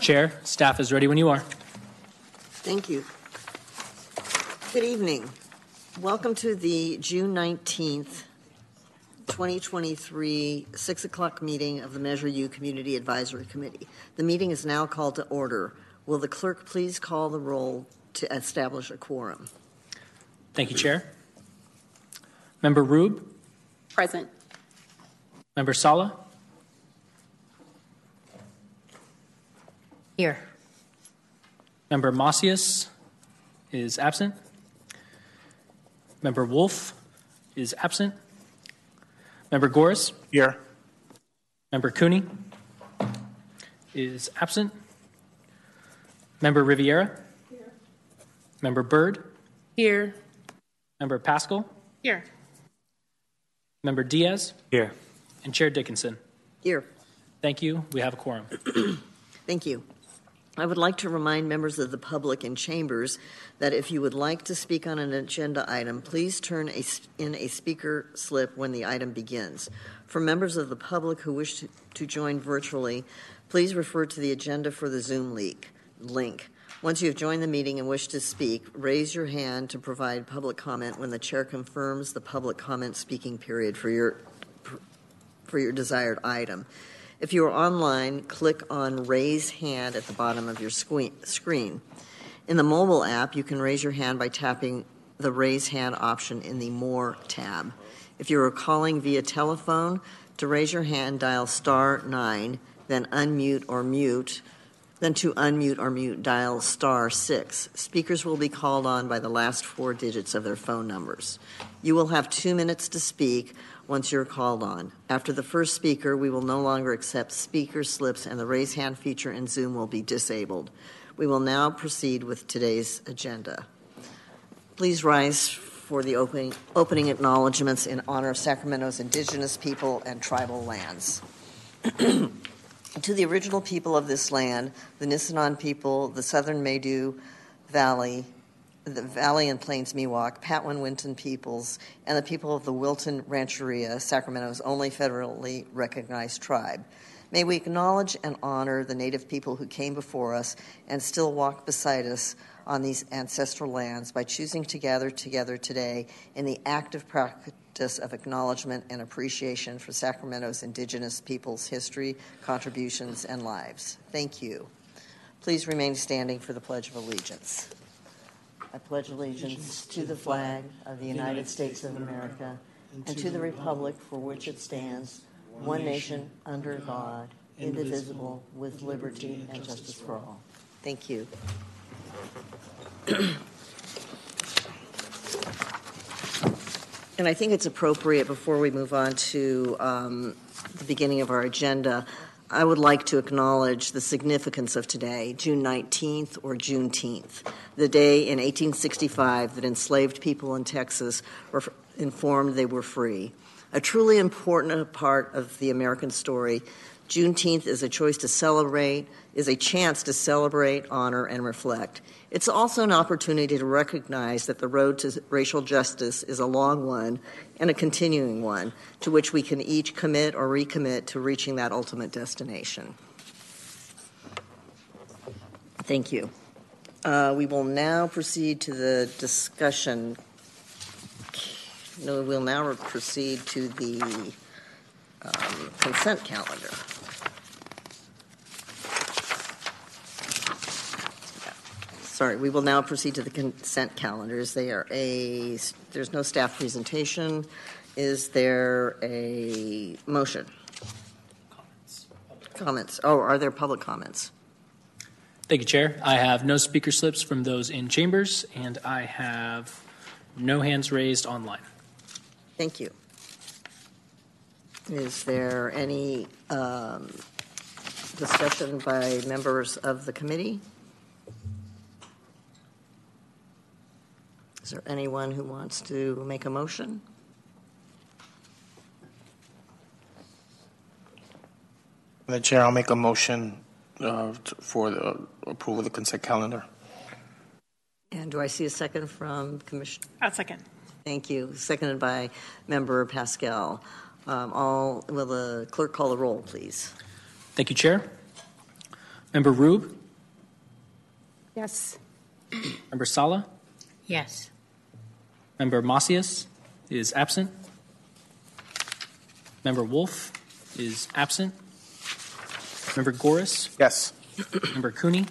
Chair, staff is ready when you are. Thank you. Good evening. Welcome to the June 19th, 2023, 6 o'clock meeting of the Measure U Community Advisory Committee. The meeting is now called to order. Will the clerk please call the roll to establish a quorum? Thank you, Chair. Member Rube, Present. Member Sala, Here. Member Macias is absent. Member Wolf is absent. Member Goris, Here. Member Cooney is absent. Member Riviera, Here. Member Byrd, Here. Member Pascal, Here. Member Diaz, Here. and Chair Dickinson. Here. Thank you. We have a quorum. Thank you. I would like to remind members of the public in chambers that if you would like to speak on an agenda item, please turn a, in a speaker slip when the item begins. For members of the public who wish to, to join virtually, please refer to the agenda for the Zoom leak, link. Once you have joined the meeting and wish to speak, raise your hand to provide public comment when the chair confirms the public comment speaking period for your for your desired item. If you are online, click on Raise Hand at the bottom of your screen. In the mobile app, you can raise your hand by tapping the Raise Hand option in the More tab. If you are calling via telephone, to raise your hand, dial star 9, then unmute or mute. Then to unmute or mute, dial star 6. Speakers will be called on by the last four digits of their phone numbers. You will have two minutes to speak once you're called on. After the first speaker, we will no longer accept speaker slips and the raise hand feature in Zoom will be disabled. We will now proceed with today's agenda. Please rise for the opening, opening acknowledgments in honor of Sacramento's indigenous people and tribal lands. to the original people of this land, the Nisenan people, the southern Maidu Valley, the Valley and Plains Miwok, Patwin Wintun peoples, and the people of the Wilton Rancheria, Sacramento's only federally recognized tribe. May we acknowledge and honor the Native people who came before us and still walk beside us on these ancestral lands by choosing to gather together today in the active practice of acknowledgement and appreciation for Sacramento's indigenous peoples' history, contributions, and lives. Thank you. Please remain standing for the Pledge of Allegiance. I pledge allegiance to the flag of the United States of America and to the republic for which it stands, one nation under God, indivisible, with liberty and justice for all. Thank you. and I think it's appropriate before we move on to um, the beginning of our agenda. I would like to acknowledge the significance of today, June 19th or Juneteenth, the day in 1865 that enslaved people in Texas were informed they were free. A truly important part of the American story, Juneteenth is a choice to celebrate, is a chance to celebrate, honor, and reflect. It's also an opportunity to recognize that the road to racial justice is a long one and a continuing one to which we can each commit or recommit to reaching that ultimate destination. Thank you. Uh, we will now proceed to the discussion. No, we'll now proceed to the um, consent calendar. Sorry, we will now proceed to the consent calendars. They are a, there's no staff presentation. Is there a motion? Comments. Comments. Oh, are there public comments? Thank you, Chair. I have no speaker slips from those in chambers, and I have no hands raised online. Thank you. Is there any um, discussion by members of the committee? Is there anyone who wants to make a motion? The chair, I'll make a motion uh, for the approval of the consent calendar. And do I see a second from Commissioner? A second. Thank you. Seconded by Member Pascal. Um, all will the clerk call the roll, please? Thank you, Chair. Member Rube, Yes. Member Sala, Yes. Member Macias is absent. Member Wolf is absent. Member Goris, Yes. Member Cooney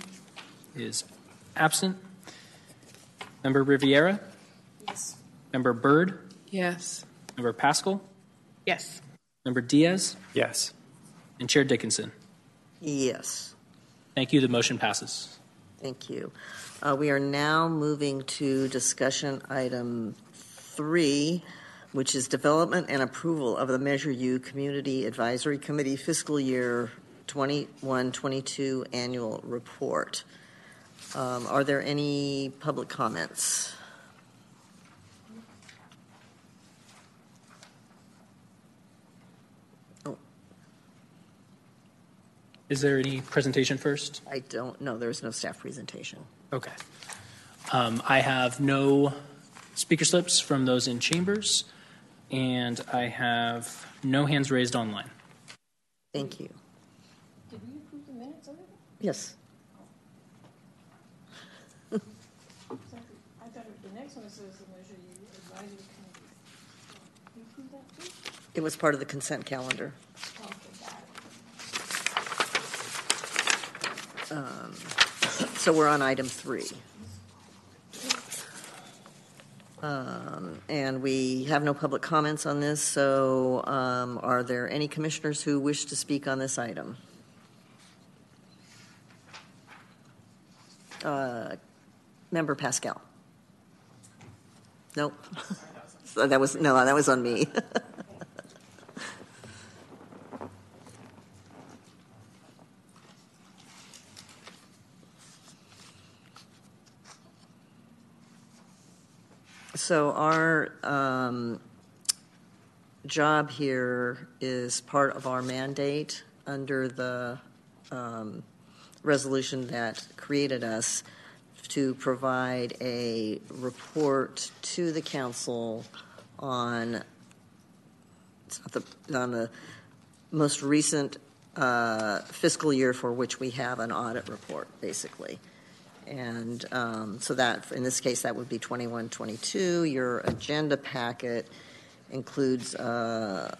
is absent. Member Riviera, Yes. Member Byrd, Yes. Member Pascal, Yes. Member Diaz, Yes. and Chair Dickinson. Yes. Thank you. The motion passes. Thank you. Uh, We are now moving to discussion item three, which is development and approval of the Measure U Community Advisory Committee fiscal year 21-22 annual report. Um, Are there any public comments? Is there any presentation first? I don't know. There is no staff presentation. Okay. Um, I have no speaker slips from those in chambers, and I have no hands raised online. Thank you. Did we approve the minutes already? Yes. I thought the next one says the Measure U Advisory Committee. You approve that? It was part of the consent calendar. Okay, got it. Um, So we're on item three. Um, And we have no public comments on this, so um, are there any commissioners who wish to speak on this item? Uh, Member Pascal? Nope. So That was, no, that was on me. So our um, job here is part of our mandate under the um, resolution that created us to provide a report to the council on the, on the most recent uh, fiscal year for which we have an audit report, basically. And um, so that, in this case, that would be 21, 22. Your agenda packet includes a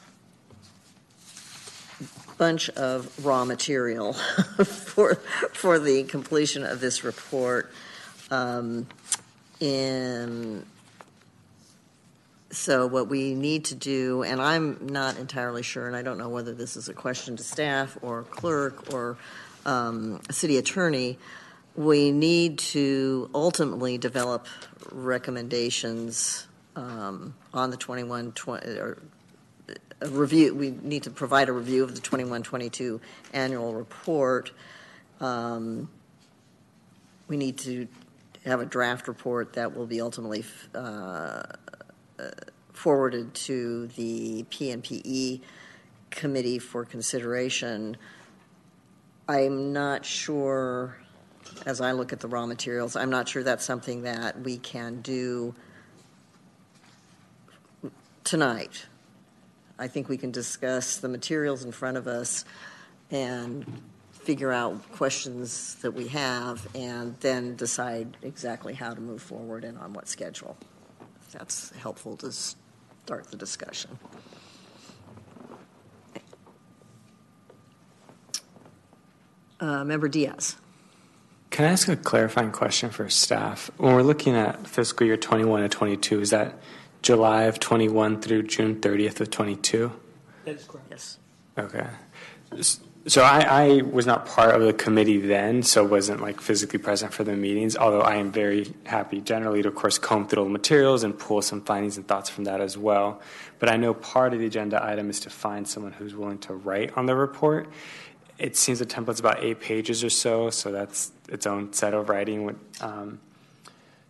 bunch of raw material for, for the completion of this report. Um, In, so what we need to do, and I'm not entirely sure, and I don't know whether this is a question to staff or clerk or um, city attorney, we need to ultimately develop recommendations um, on the 21, 20, or a review, we need to provide a review of the 21, 22 annual report. Um, We need to have a draft report that will be ultimately uh, forwarded to the PNPE committee for consideration. I'm not sure, as I look at the raw materials, I'm not sure that's something that we can do tonight. I think we can discuss the materials in front of us and figure out questions that we have and then decide exactly how to move forward and on what schedule. That's helpful to start the discussion. Uh, Member Diaz. Can I ask a clarifying question for staff? When we're looking at fiscal year 21 to 22, is that July of 21 through June 30th of 22? That is correct. Yes. Okay. So I, I was not part of the committee then, so wasn't like physically present for the meetings, although I am very happy generally to, of course, comb through the materials and pull some findings and thoughts from that as well. But I know part of the agenda item is to find someone who's willing to write on the report. It seems the template's about eight pages or so, so that's its own set of writing. with, Um,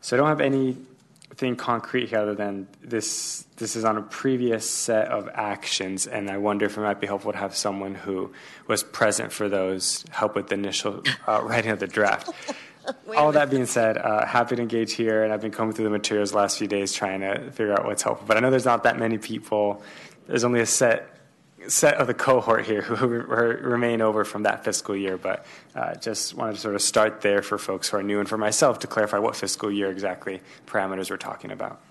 so I don't have anything concrete here other than this. This is on a previous set of actions, and I wonder if it might be helpful to have someone who was present for those help with the initial uh, writing of the draft. All that being said, uh, happy to engage here, and I've been combing through the materials the last few days trying to figure out what's helpful. But I know there's not that many people. There's only a set set of the cohort here who remain over from that fiscal year, but uh, just wanted to sort of start there for folks who are new and for myself to clarify what fiscal year exactly parameters we're talking about.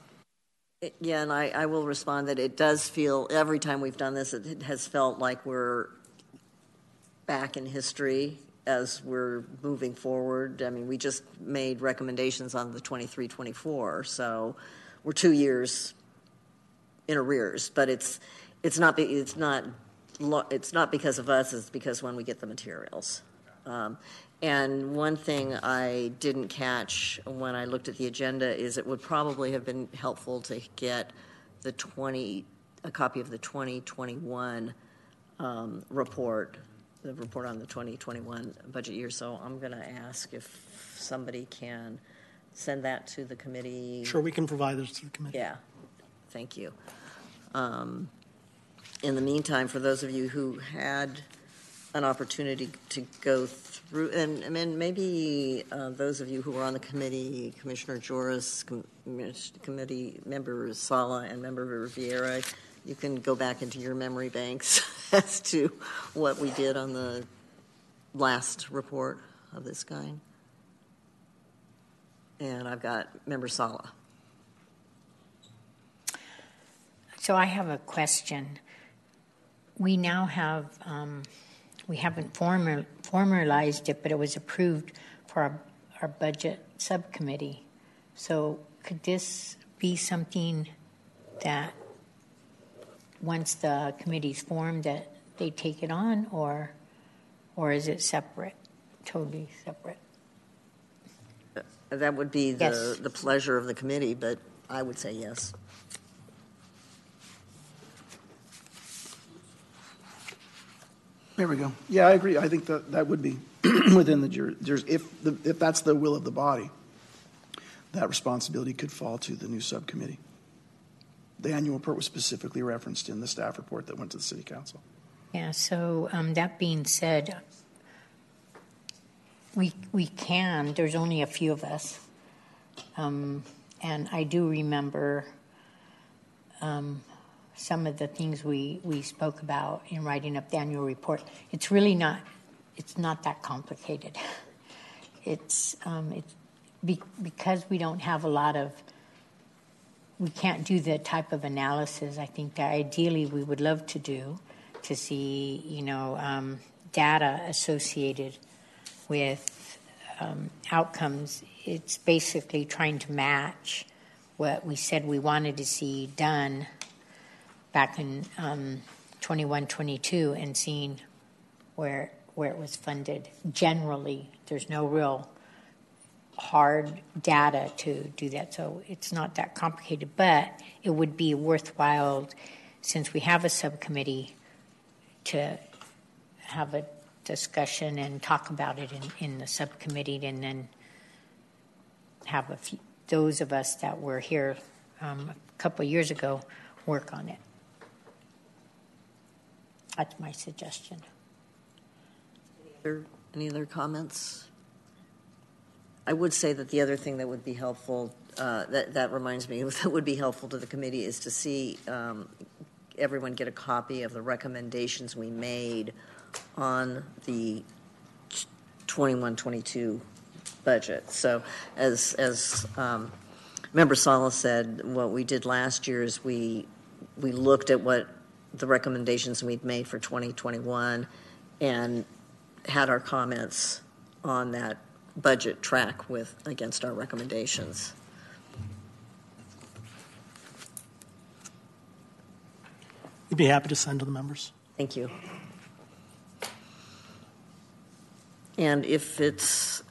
Yeah, and I, I will respond that it does feel, every time we've done this, it has felt like we're back in history as we're moving forward. I mean, we just made recommendations on the 23, 24, so we're two years in arrears, but it's, it's not, be- it's not, lo- it's not because of us, it's because when we get the materials. Um, And one thing I didn't catch when I looked at the agenda is it would probably have been helpful to get the 20, a copy of the 2021 um, report, the report on the 2021 budget year. So I'm going to ask if somebody can send that to the committee. Sure, we can provide those to the committee. Yeah, thank you. Um, In the meantime, for those of you who had an opportunity to go through, and, and maybe uh, those of you who were on the committee, Commissioner Joris, Com- Committee Member Sala, and Member Riviera, you can go back into your memory banks as to what we did on the last report of this kind. And I've got Member Sala. So I have a question. We now have, um, we haven't formal, formalized it, but it was approved for our, our budget subcommittee. So could this be something that, once the committee's formed, that they take it on, or, or is it separate, totally separate? That would be the, Yes. the pleasure of the committee, but I would say yes. There we go. Yeah, I agree. I think that that would be within the jur, jurs- if, if that's the will of the body, that responsibility could fall to the new subcommittee. The annual report was specifically referenced in the staff report that went to the city council. Yeah, so um, that being said, we, we can, there's only a few of us. Um, and I do remember um, some of the things we, we spoke about in writing up the annual report. It's really not, it's not that complicated. It's, um, it's be, because we don't have a lot of we can't do the type of analysis I think that ideally we would love to do to see, you know, um, data associated with um, outcomes. It's basically trying to match what we said we wanted to see done back in um, 21, 22 and seeing where where it was funded. Generally, there's no real hard data to do that. So it's not that complicated, but it would be worthwhile, since we have a subcommittee, to have a discussion and talk about it in, in the subcommittee and then have a few, those of us that were here um, a couple years ago work on it. That's my suggestion. Other- Any other comments? I would say that the other thing that would be helpful, uh, that, that reminds me, that would be helpful to the committee is to see um, everyone get a copy of the recommendations we made on the 21-22 budget. So as, as um, Member Sala said, what we did last year is we, we looked at what the recommendations we'd made for 2021 and had our comments on that budget track with, against our recommendations. We'd be happy to send to the members. Thank you. And if it's,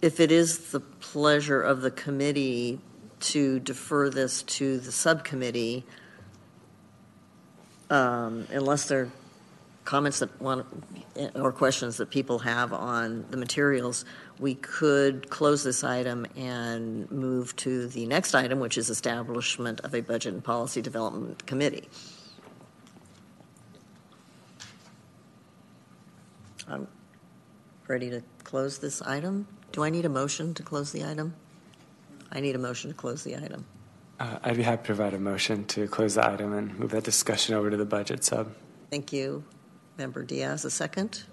if it is the pleasure of the committee to defer this to the subcommittee, um, unless there are comments that want, or questions that people have on the materials, we could close this item and move to the next item, which is establishment of a budget and policy development committee. I'm ready to close this item. Do I need a motion to close the item? I need a motion to close the item. Uh, I'd be happy to provide a motion to close the item and move that discussion over to the budget sub. Thank you. Member Diaz, a second.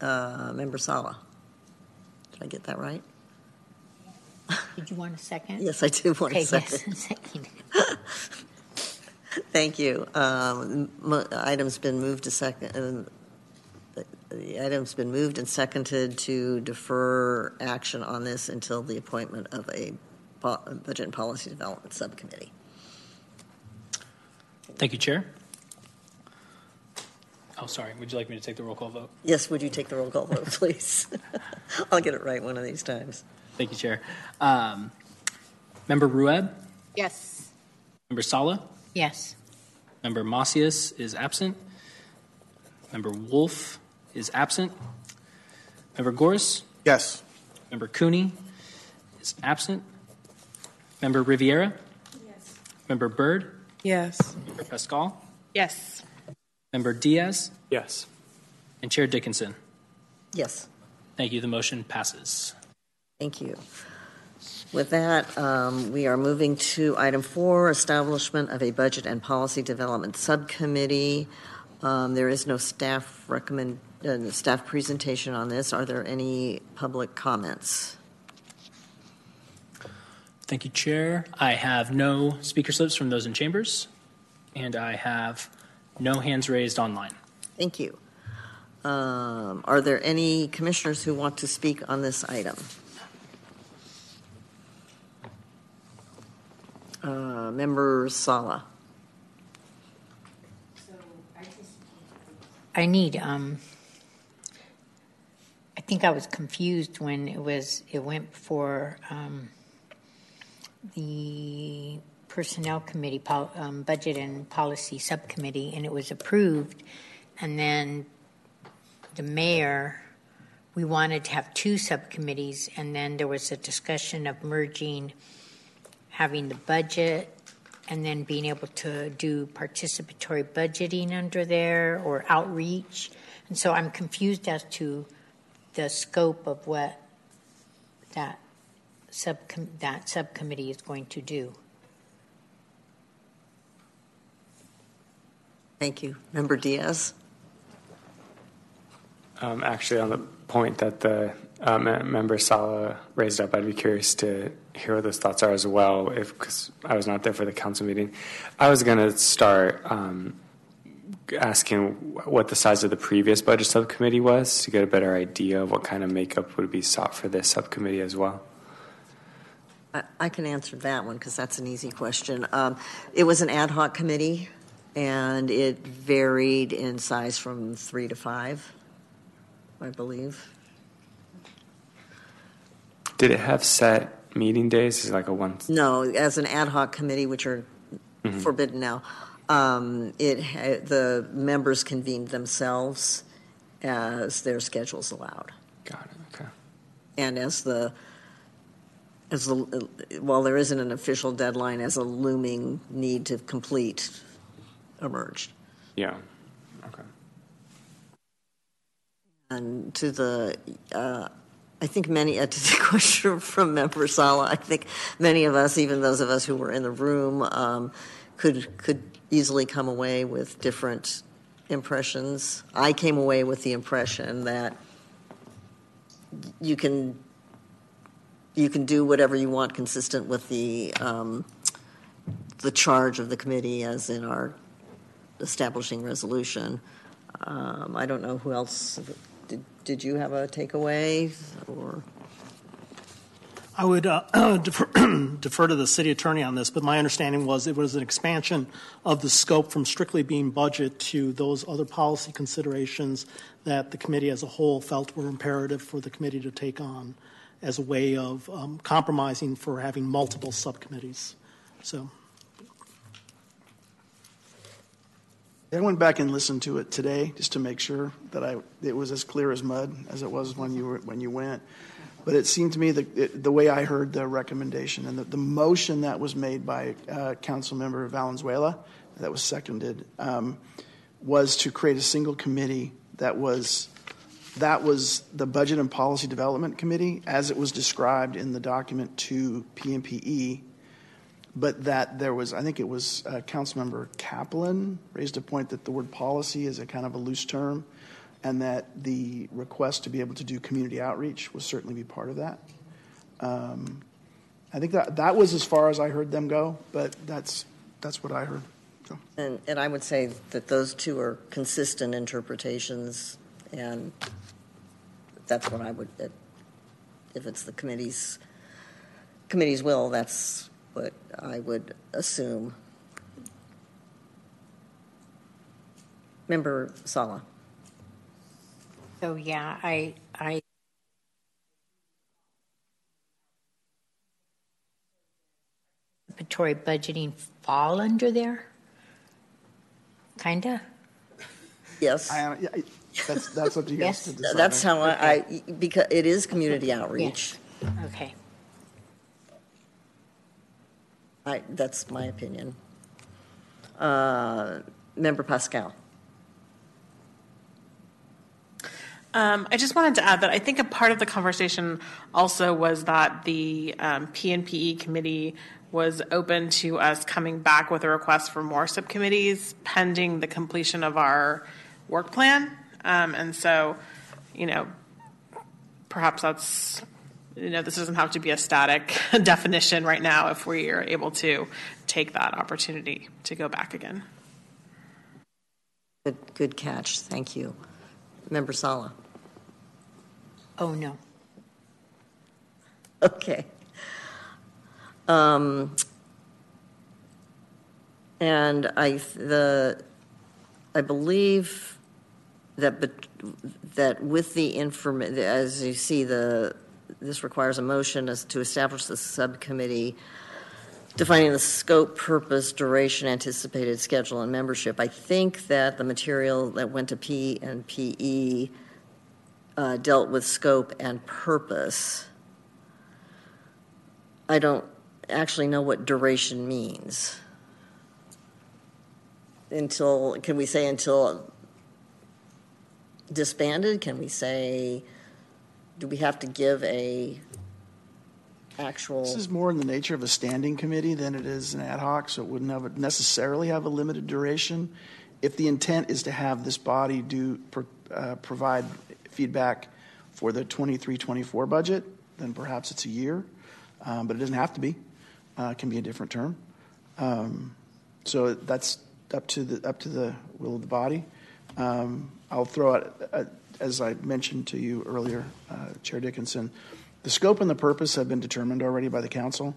Uh, Member Sala. Did I get that right? Did you want a second? Yes, I do want a Okay, second. yes, second. Thank you. Um, Item's been moved to second, uh, the- the item's been moved and seconded to defer action on this until the appointment of a po- Budget and Policy Development Subcommittee. Thank you, Chair. Oh, sorry. Would you like me to take the roll call vote? Yes, would you take the roll call vote, please? I'll get it right one of these times. Thank you, Chair. Um, Member Rueb, Yes. Member Sala, Yes. Member Macias is absent. Member Wolf is absent. Member Goris, Yes. Member Cooney is absent. Member Riviera, Yes. Member Byrd, Yes. Member Pascal, Yes. Member Diaz, Yes. and Chair Dickinson. Yes. Thank you. The motion passes. Thank you. With that, um, we are moving to item four, establishment of a Budget and Policy Development Subcommittee. Um, There is no staff recommend, uh, staff presentation on this. Are there any public comments? Thank you, Chair. I have no speaker slips from those in chambers, and I have no hands raised online. Thank you. Um, Are there any commissioners who want to speak on this item? Uh, Member Sala. I need, um, I think I was confused when it was, it went before, um, the Personnel Committee, um, Budget and Policy Subcommittee, and it was approved. And then the mayor, we wanted to have two subcommittees, and then there was a discussion of merging, having the budget and then being able to do participatory budgeting under there or outreach. And so I'm confused as to the scope of what that subcom- that subcommittee is going to do. Thank you. Member Diaz? Um, actually, on the point that the uh, member Sala raised up, I'd be curious to hear what those thoughts are as well, if because I was not there for the council meeting. I was going to start um, asking what the size of the previous budget subcommittee was to get a better idea of what kind of makeup would be sought for this subcommittee as well. I- I can answer that one because that's an easy question. Um, It was an ad hoc committee, and it varied in size from three to five, I believe. Did it have set meeting days? Is it like a one? No, as an ad hoc committee, which are forbidden now, um, it, ha- the members convened themselves as their schedules allowed. Got it. Okay. And as the, as the, while there isn't an official deadline, as a looming need to complete emerged. Yeah. Okay. And to the, uh, I think many, uh, to the question from Member Sala, I think many of us, even those of us who were in the room, um, could, could easily come away with different impressions. I came away with the impression that you can, you can do whatever you want consistent with the, um, the charge of the committee as in our establishing resolution. Um, I don't know who else, did, did you have a takeaway or? I would uh, defer, defer to the city attorney on this, but my understanding was it was an expansion of the scope from strictly being budget to those other policy considerations that the committee as a whole felt were imperative for the committee to take on as a way of um, compromising for having multiple subcommittees. So, I went back and listened to it today just to make sure that I it was as clear as mud as it was when you were when you went. But it seemed to me that it, the way I heard the recommendation and the, the motion that was made by uh, Councilmember Valenzuela, that was seconded, um, was to create a single committee that was that was the Budget and Policy Development Committee as it was described in the document to PNPE, but that there was, I think it was uh, Councilmember Kaplan raised a point that the word policy is a kind of a loose term, and that the request to be able to do community outreach will certainly be part of that. Um, I think that that was as far as I heard them go, but that's that's what I heard. So. And, and I would say that those two are consistent interpretations, and that's what I would, if it's the committee's, committee's will, that's what I would assume. Member Sala. So, yeah, I, I participatory budgeting fall under there? Kinda? Yes. I, yeah, that's that's up to you guys Yes. to decide. That's how I, I, because it is community outreach. Okay. I, that's my opinion. Uh, Member Pascal. Um, I just wanted to add that I think a part of the conversation also was that the um, PNPE committee was open to us coming back with a request for more subcommittees pending the completion of our work plan. Um, and so, you know, perhaps that's, you know, this doesn't have to be a static definition right now if we are able to take that opportunity to go back again. Good, good catch. Thank you. Member Sala. Oh, no. Okay. Um, and I, the, I believe that, that with the inform, as you see, the, this requires a motion as to establish the subcommittee defining the scope, purpose, duration, anticipated schedule, and membership. I think that the material that went to P and PE uh, dealt with scope and purpose. I don't actually know what duration means. Until, can we say until disbanded? Can we say, do we have to give a actual? This is more in the nature of a standing committee than it is an ad hoc, so it wouldn't have necessarily have a limited duration. If the intent is to have this body do uh, provide feedback for the 23-24 budget, then perhaps it's a year, um, but it doesn't have to be. Uh, it can be a different term. Um, so that's up to the up to the will of the body. Um, I'll throw out, uh, as I mentioned to you earlier, uh, Chair Dickinson, the scope and the purpose have been determined already by the council,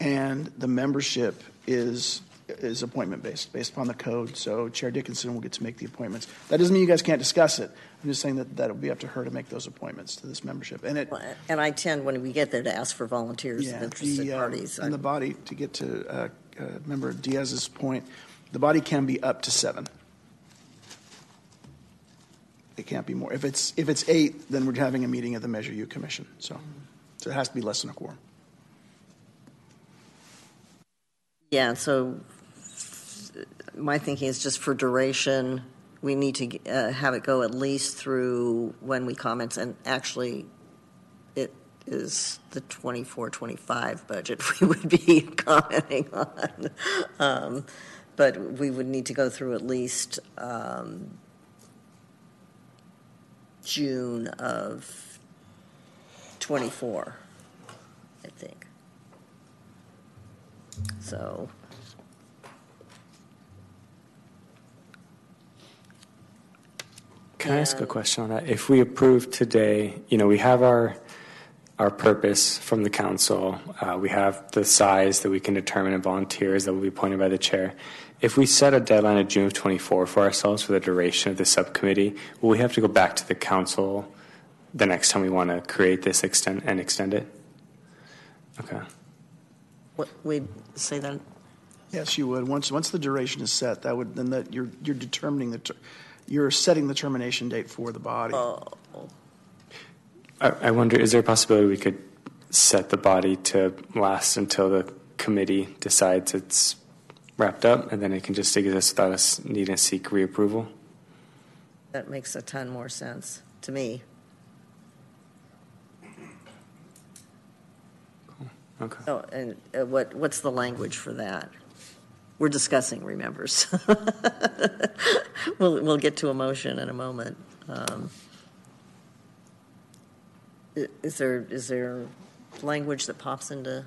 and the membership is is appointment based, based upon the code. So Chair Dickinson will get to make the appointments. That doesn't mean you guys can't discuss it. I'm just saying that that will be up to her to make those appointments to this membership. And it, And I tend, when we get there, to ask for volunteers yeah, of interested the, uh, parties. and the body to get to uh, uh, Member Diaz's point, the body can be up to seven. It can't be more. If it's if it's eight, then we're having a meeting of the Measure U Commission. So, so it has to be less than a quorum. Yeah, so my thinking is just for duration, we need to uh, have it go at least through when we comment, and actually, it is the 24, 25 budget we would be commenting on. Um, But we would need to go through at least um, June of 24, I think. So, Can I ask a question on that? If we approve today, you know, we have our our purpose from the council. Uh, we have the size that we can determine and volunteers that will be appointed by the chair. If we set a deadline of June of 24 for ourselves for the duration of the subcommittee, will we have to go back to the council the next time we want to create this extend and extend it? Okay. what, we'd say that, Yes, you would. Once once the duration is set, that would then that you're you're determining the ter- you're setting the termination date for the body. oh, I, I wonder, is there a possibility we could set the body to last until the committee decides it's wrapped up, and then it can just exist without us needing to seek reapproval? that makes a ton more sense. to me. Okay. Oh, and uh, what, what's the language for that? We're discussing, remember, so we'll, we'll get to a motion in a moment. Um, Is there, is there language that pops into?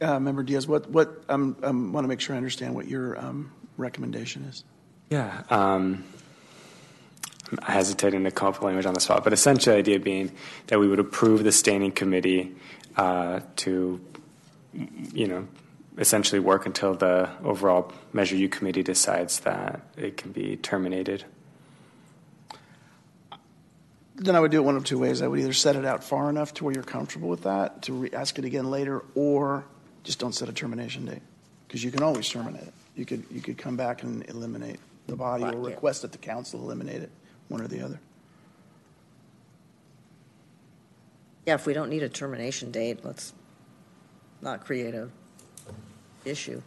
Uh, Member Diaz, what, what, um, um, want to make sure I understand what your, um, recommendation is. Yeah. Um, I'm hesitating to come up with language on the spot, but essentially, the idea being that we would approve the standing committee uh, to, you know, essentially work until the overall Measure U committee decides that it can be terminated. Then I would do it one of two ways. I would either set it out far enough to where you're comfortable with that, to re- ask it again later, or just don't set a termination date. Because you can always terminate it. You could, you could come back and eliminate the body or Right, yeah. request that the council eliminate it, one or the other. Yeah, if we don't need a termination date, let's not create a issue.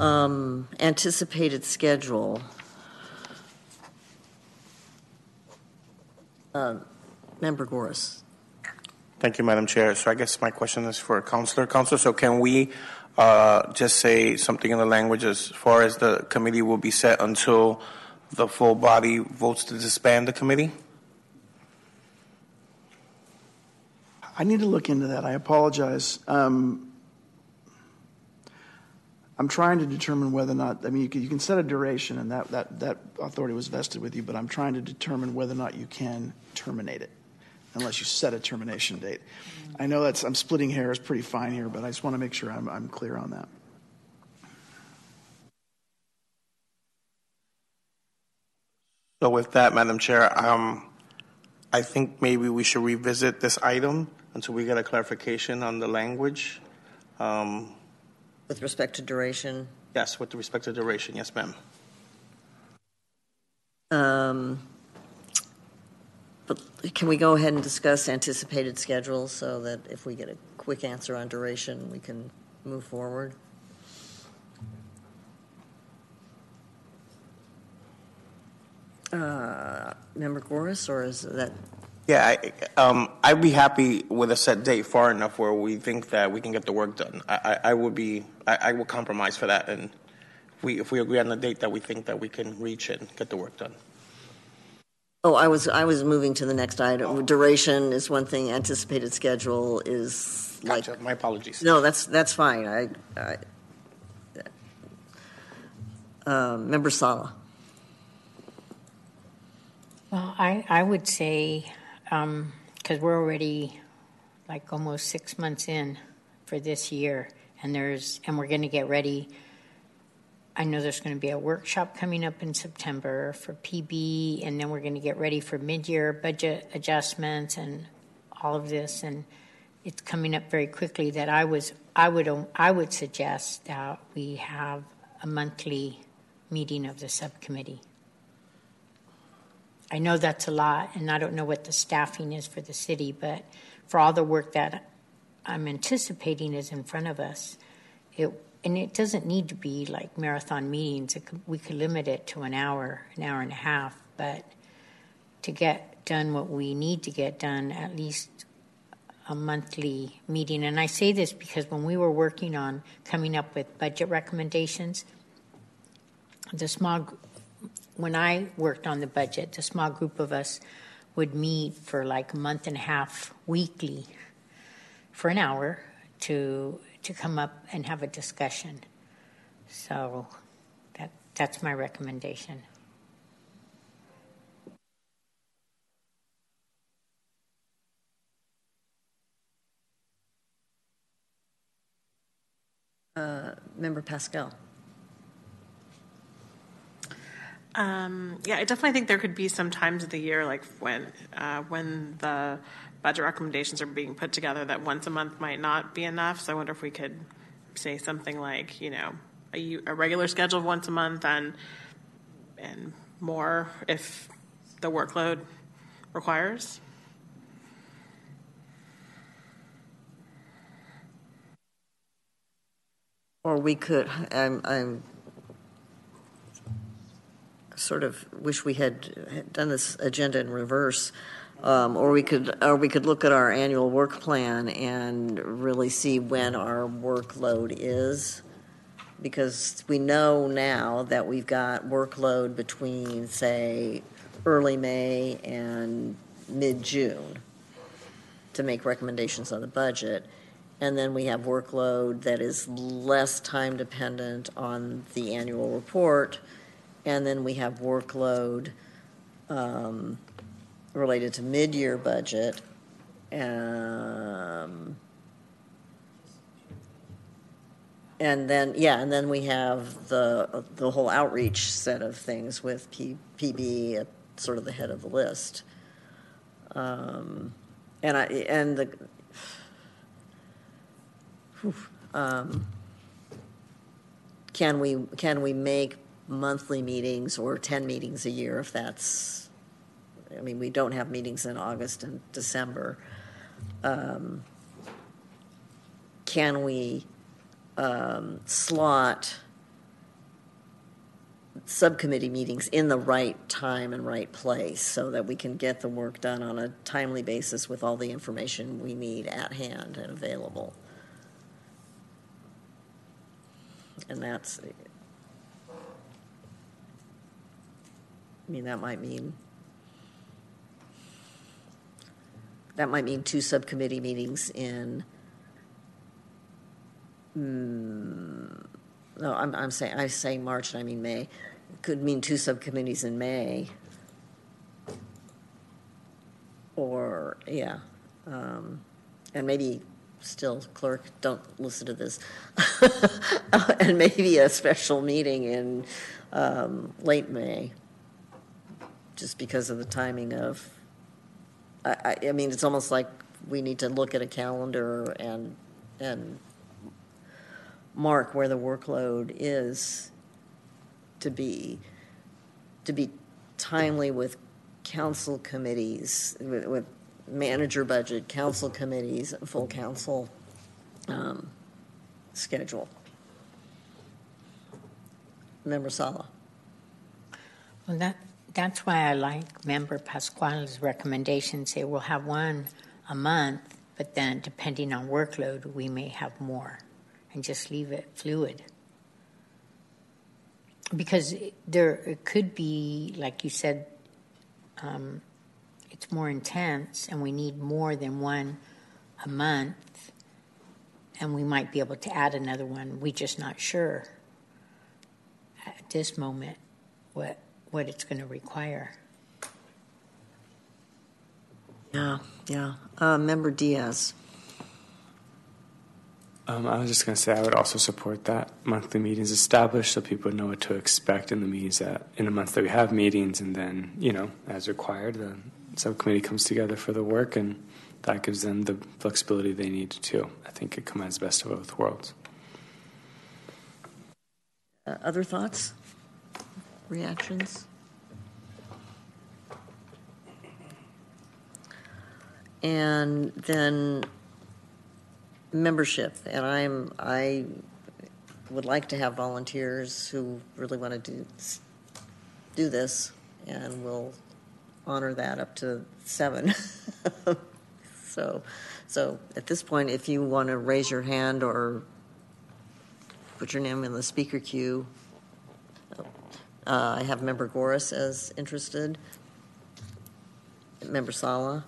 Um, Anticipated schedule. Uh, Member Goris. Thank you, Madam Chair. So I guess my question is for Counselor. Counselor, so can we uh, just say something in the language as far as the committee will be set until the full body votes to disband the committee? I need to look into that. I apologize. Um, I'm trying to determine whether or not, I mean, you can, you can set a duration, and that, that, that authority was vested with you, but I'm trying to determine whether or not you can terminate it, unless you set a termination date. I know that's, I'm splitting hairs pretty fine here, but I just want to make sure I'm, I'm clear on that. So with that, Madam Chair, um, I think maybe we should revisit this item until we get a clarification on the language. Um, With respect to duration, Yes, with respect to duration, yes, ma'am. um, but can we go ahead and discuss anticipated schedules so that if we get a quick answer on duration, we can move forward? Uh, Member Goris, or is that, Yeah, I, um, I'd be happy with a set date far enough where we think that we can get the work done. I, I, I would be, I, I will compromise for that, and we, if we agree on the date that we think that we can reach and get the work done. Oh, I was, I was moving to the next item. Duration is one thing, anticipated schedule is like Gotcha, my apologies. No, that's, that's fine. I, I, um, Member Sala. Well, I, I would say, because we're already like almost six months in for this year, and there's, and we're going to get ready. I know there's going to be a workshop coming up in September for PB, and then we're going to get ready for mid-year budget adjustments and all of this, and it's coming up very quickly. That I was, I would, I would suggest that we have a monthly meeting of the subcommittee. I know that's a lot, and I don't know what the staffing is for the city, but for all the work that I'm anticipating is in front of us, it, and it doesn't need to be like marathon meetings. Could, we could limit it to an hour, an hour and a half, but to get done what we need to get done, at least a monthly meeting. And I say this because when we were working on coming up with budget recommendations, the small when I worked on the budget, the small group of us would meet for like a month and a half weekly for an hour to to come up and have a discussion. So that that's my recommendation. Member Pascal. Um, yeah, I definitely think there could be some times of the year, like when uh, when the budget recommendations are being put together that once a month might not be enough. So I wonder if we could say something like, you know, a, a regular schedule once a month and and more if the workload requires. Or we could. I'm, I'm sort of wish we had done this agenda in reverse. Um, or we could, or we could look at our annual work plan and really see when our workload is. Because we know now that we've got workload between, say, early May and mid-June to make recommendations on the budget. And then we have workload that is less time dependent on the annual report. And then we have workload um, related to mid-year budget. Um, And then, yeah, and then we have the, the whole outreach set of things with P, PB at sort of the head of the list. Um, And I, and the, um, can we, can we make monthly meetings or 10 meetings a year if that's, I mean, we don't have meetings in August and December. Um, Can we um, slot subcommittee meetings in the right time and right place so that we can get the work done on a timely basis with all the information we need at hand and available. And that's, I mean, that might mean, that might mean two subcommittee meetings in Hmm, no, I'm, I'm saying, I say March and I mean May. Could mean two subcommittees in May. Or, yeah. Um, and maybe still, clerk, don't listen to this. and maybe a special meeting in um, late May, just because of the timing of. I, I, mean, it's almost like we need to look at a calendar and and mark where the workload is to be to be timely with council committees with, with manager budget council committees full council um, schedule. Member sala. Well, that, that's why I like Member Pasquale's recommendation, say we'll have one a month, but then depending on workload, we may have more, and just leave it fluid. Because there, could be, like you said, um, it's more intense, and we need more than one a month, and we might be able to add another one, we're just not sure at this moment what, what it's going to require. yeah yeah uh, member diaz Um, I was just going to say I would also support that monthly meetings established so people know what to expect in the meetings that in the months that we have meetings, and then you know as required, the subcommittee comes together for the work, and that gives them the flexibility they need too. I think it combines the best of both worlds. uh, other thoughts reactions? And then membership and i'm i would like to have volunteers who really want to do do this and we'll honor that up to seven. So so at this point if you want to raise your hand or put your name in the speaker queue uh, i have member goris as interested member sala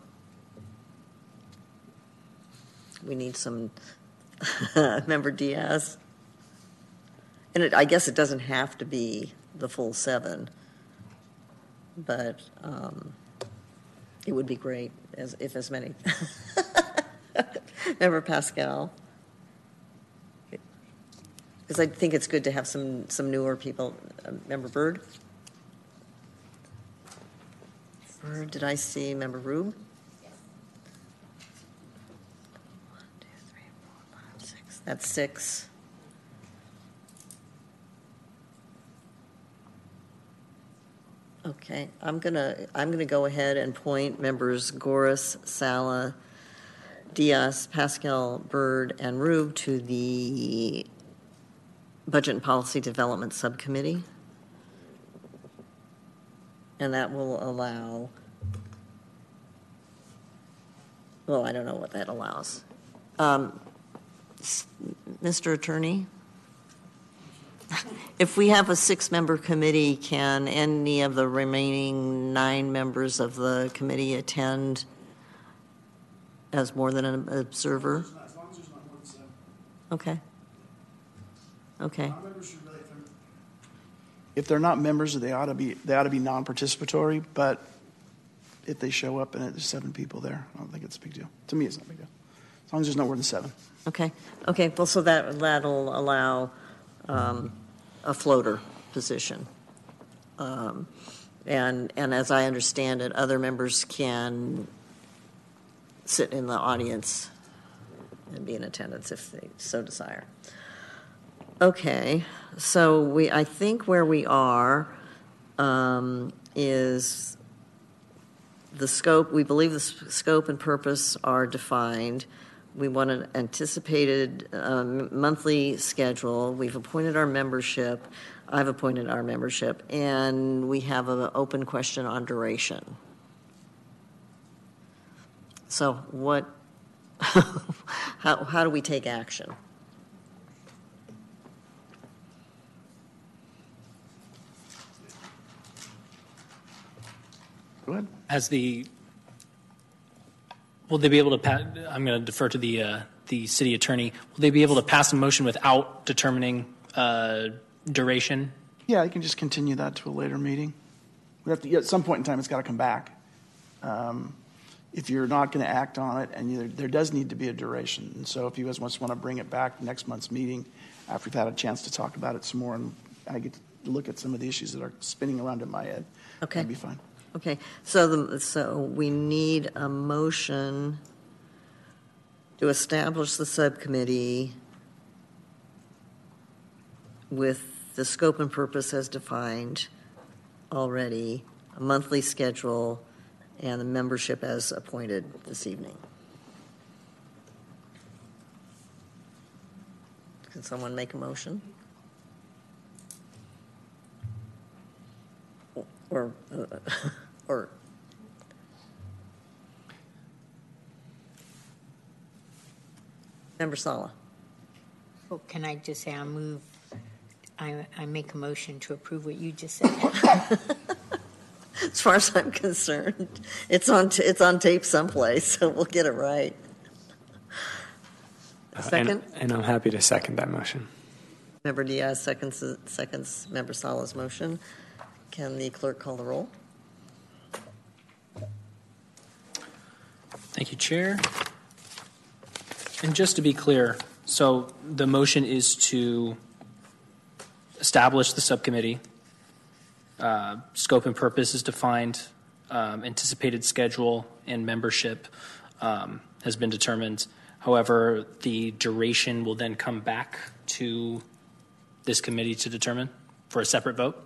we need some member Diaz. And it, I guess it doesn't have to be the full seven, but um, it would be great as, if as many. member Pascal. Because I think it's good to have some, some newer people. Uh, member Bird? Bird, did I see member Rube? That's six. Okay, I'm gonna, I'm gonna go ahead and point members Goris, Sala, Diaz, Pascal, Bird, and Rube to the Budget and Policy Development Subcommittee. And that will allow, well, I don't know what that allows. Um, Mr. Attorney? If we have a six-member committee, can any of the remaining nine members of the committee attend as more than an observer? As long as there's not more than seven. Okay. Okay, Non-members should really, if they're- If they're not members, they ought to be, they ought to be non-participatory, but if they show up and there's seven people there, I don't think it's a big deal. To me, it's not a big deal. As long as there's no more than seven. okay, okay, well, so that, that'll allow um, a floater position. Um, And, and as I understand it, other members can sit in the audience and be in attendance if they so desire. Okay, so we, I think where we are um, is the scope, we believe the s- scope and purpose are defined. We want an anticipated um, monthly schedule. We've appointed our membership. I've appointed our membership, and we have an open question on duration. So what, how, how do we take action? Go ahead. Has the, will they be able to, pa- I'm going to defer to the, uh, the city attorney. Will they be able to pass a motion without determining uh, duration? Yeah, you can just continue that to a later meeting. We have to, at some point in time, it's got to come back. Um, If you're not going to act on it, and you- there does need to be a duration. And so if you guys just want to bring it back next month's meeting, after we've had a chance to talk about it some more, and I get to look at some of the issues that are spinning around in my head, Okay. that'd be fine. Okay, so the, so we need a motion to establish the subcommittee with the scope and purpose as defined already, a monthly schedule, and the membership as appointed this evening. Can someone make a motion? Or, uh, or, Member Sala. Well, can I just say I move, I, I make a motion to approve what you just said. As far as I'm concerned, it's on, t- it's on tape someplace, so we'll get it right. Uh, and- Second? And I'm happy to second that motion. Member Diaz seconds, seconds Member Sala's motion. Can the clerk call the roll? Thank you, Chair. And just to be clear, so the motion is to establish the subcommittee. Uh, Scope and purpose is defined. um, Anticipated schedule and membership um, has been determined. However, the duration will then come back to this committee to determine for a separate vote.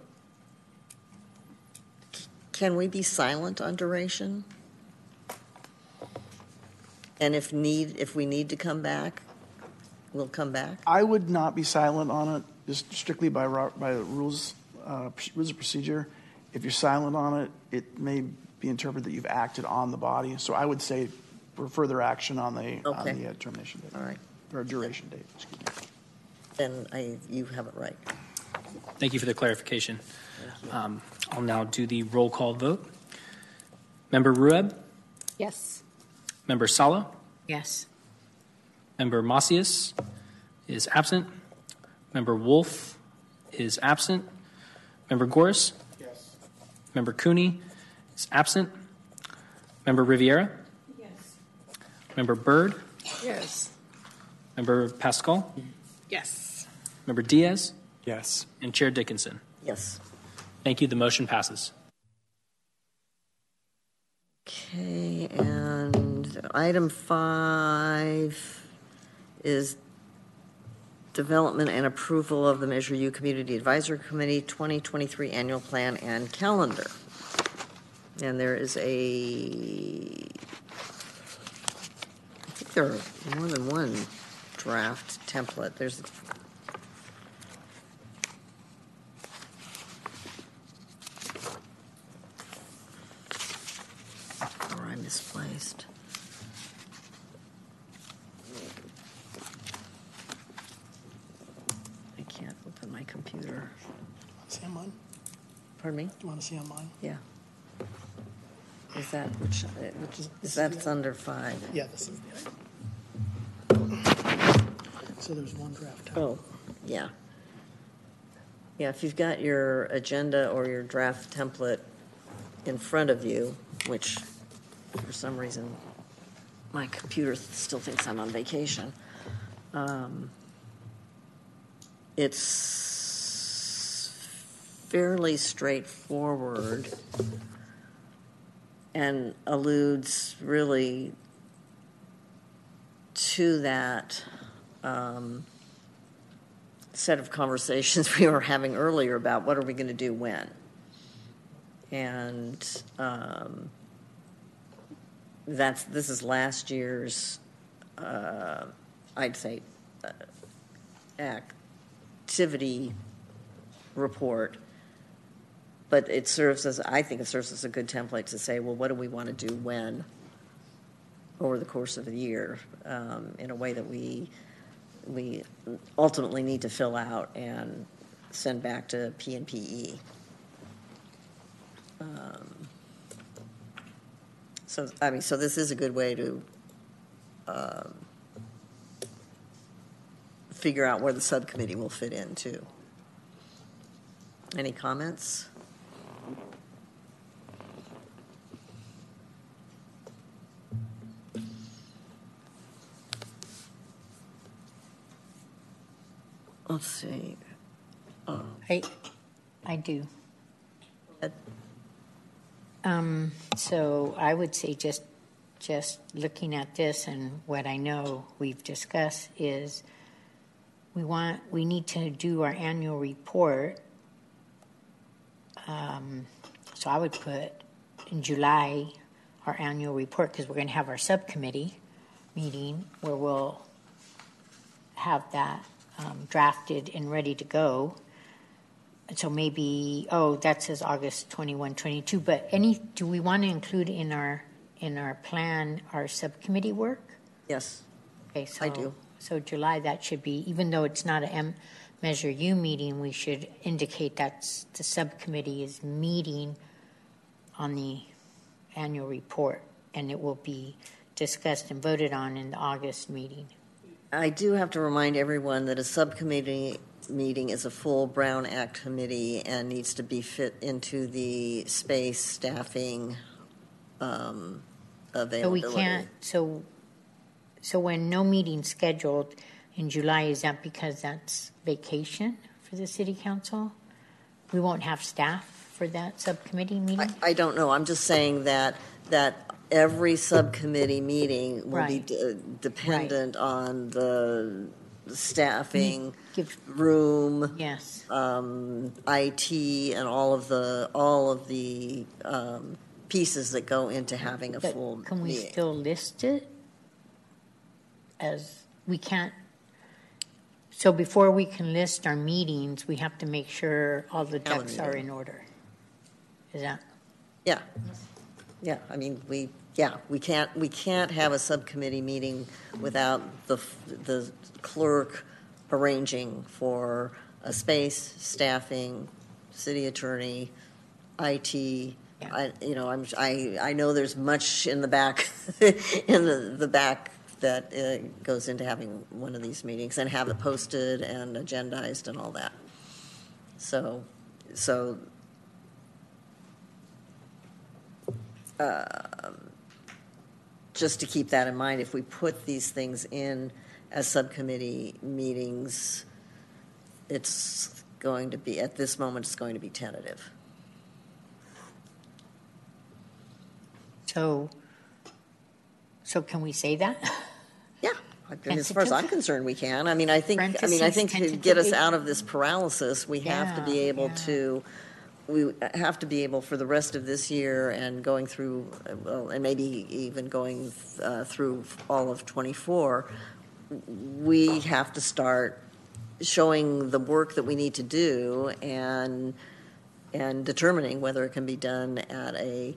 Can we be silent on duration? And if need, if we need to come back, we'll come back? I would not be silent on it, just strictly by, by the rules, uh, rules of procedure. If you're silent on it, it may be interpreted that you've acted on the body. So I would say for further action on the, on the uh, termination date, All right, or duration date, excuse me. then I, you have it right. Thank you for the clarification. Um, I'll now do the roll call vote. Member Rueb, Yes. Member Sala, Yes. Member Macias is absent. Member Wolf is absent. Member Goris? Yes. Member Cooney is absent. Member Riviera? Yes. Member Byrd? Yes. Member Pascal? Yes. Member Diaz? Yes. And Chair Dickinson. Yes. Thank you. The motion passes. Okay, and item five is development and approval of the Measure U Community Advisory Committee 2023 Annual Plan and Calendar. And there is a, I think there are more than one draft template. There's I can't open my computer. See on mine? Pardon me? Do you want to see on mine? Yeah. Is that, which, uh, which is, is that's under five? Yeah, this is the item. So there's one draft. Oh, yeah. Yeah, if you've got your agenda or your draft template in front of you, which for some reason my computer still thinks I'm on vacation, um, it's fairly straightforward and alludes really to that um, set of conversations we were having earlier about what are we going to do when. And um, that's this is last year's, uh, I'd say, uh, activity report. But it serves as I think it serves as a good template to say, well, what do we want to do when over the course of the year um, in a way that we we ultimately need to fill out and send back to PNPE. Um, So, I mean, so this is a good way to um, figure out where the subcommittee will fit in, too. Any comments? Let's see. Oh. I, I do. Um, so I would say just, just looking at this and what I know we've discussed is we want, we need to do our annual report. Um, so I would put in July, our annual report, because we're going to have our subcommittee meeting where we'll have that um, drafted and ready to go. So maybe, oh, that says August 21, 22, but any, do we want to include in our, in our plan, our subcommittee work? Yes, Okay, so. I do. So July, that should be, even though it's not a M, Measure U meeting, we should indicate that the subcommittee is meeting on the annual report, and it will be discussed and voted on in the August meeting. I do have to remind everyone that a subcommittee meeting is a full Brown Act committee and needs to be fit into the space, staffing, um, So availability. we can't, so, so when no meeting's scheduled in July, is that because that's vacation for the city council? We won't have staff for that subcommittee I, meeting? I don't know, I'm just saying that, that every subcommittee meeting will be Right. de- dependent on the staffing, Give, room, yes, um, IT, and all of the, all of the um, pieces that go into having a but full can we meeting. still list it? As, we can't, so before we can list our meetings, we have to make sure all the ducks are Calendar. in order. Is that, Yeah, yeah, I mean, we, yeah, we can't, we can't have a subcommittee meeting without the, the clerk arranging for a space, staffing, city attorney, IT. I, you know, I'm, I, I know there's much in the back, in the, the back that uh, goes into having one of these meetings and have it posted and agendized and all that. So, so just to keep that in mind, if we put these things in as subcommittee meetings, it's going to be, at this moment, it's going to be tentative. so, so can we say that? Yeah, I mean, as far as I'm concerned, we can. I mean, I think, I mean, I think to get us out of this paralysis, we have to be able yeah. to, we have to be able for the rest of this year and going through, uh, well, and maybe even going uh, through all of '24, we have to start showing the work that we need to do and, and determining whether it can be done at a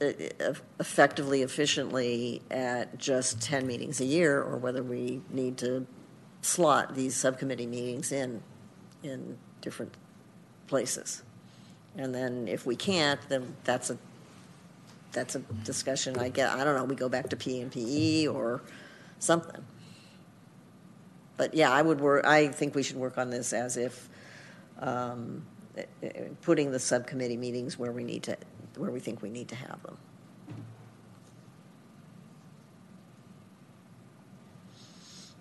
effectively, efficiently at just 10 meetings a year, or whether we need to slot these subcommittee meetings in, in different places. And then if we can't, then that's a, that's a discussion, I get, I don't know, we go back to P and PE or something. But yeah, I would work, I think we should work on this as if, um, eh, eh, putting the subcommittee meetings where we need to, where we think we need to have them.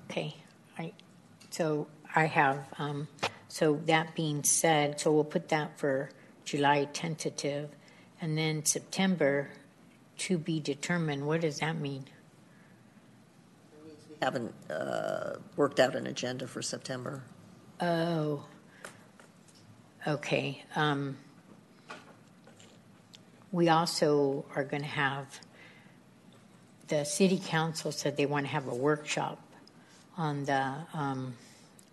Okay, I, so I have, um, so that being said, so we'll put that for July tentative, and then September to be determined. What does that mean? We haven't uh, worked out an agenda for September. Oh, okay. Um, we also are going to have, the city council said they want to have a workshop on the um,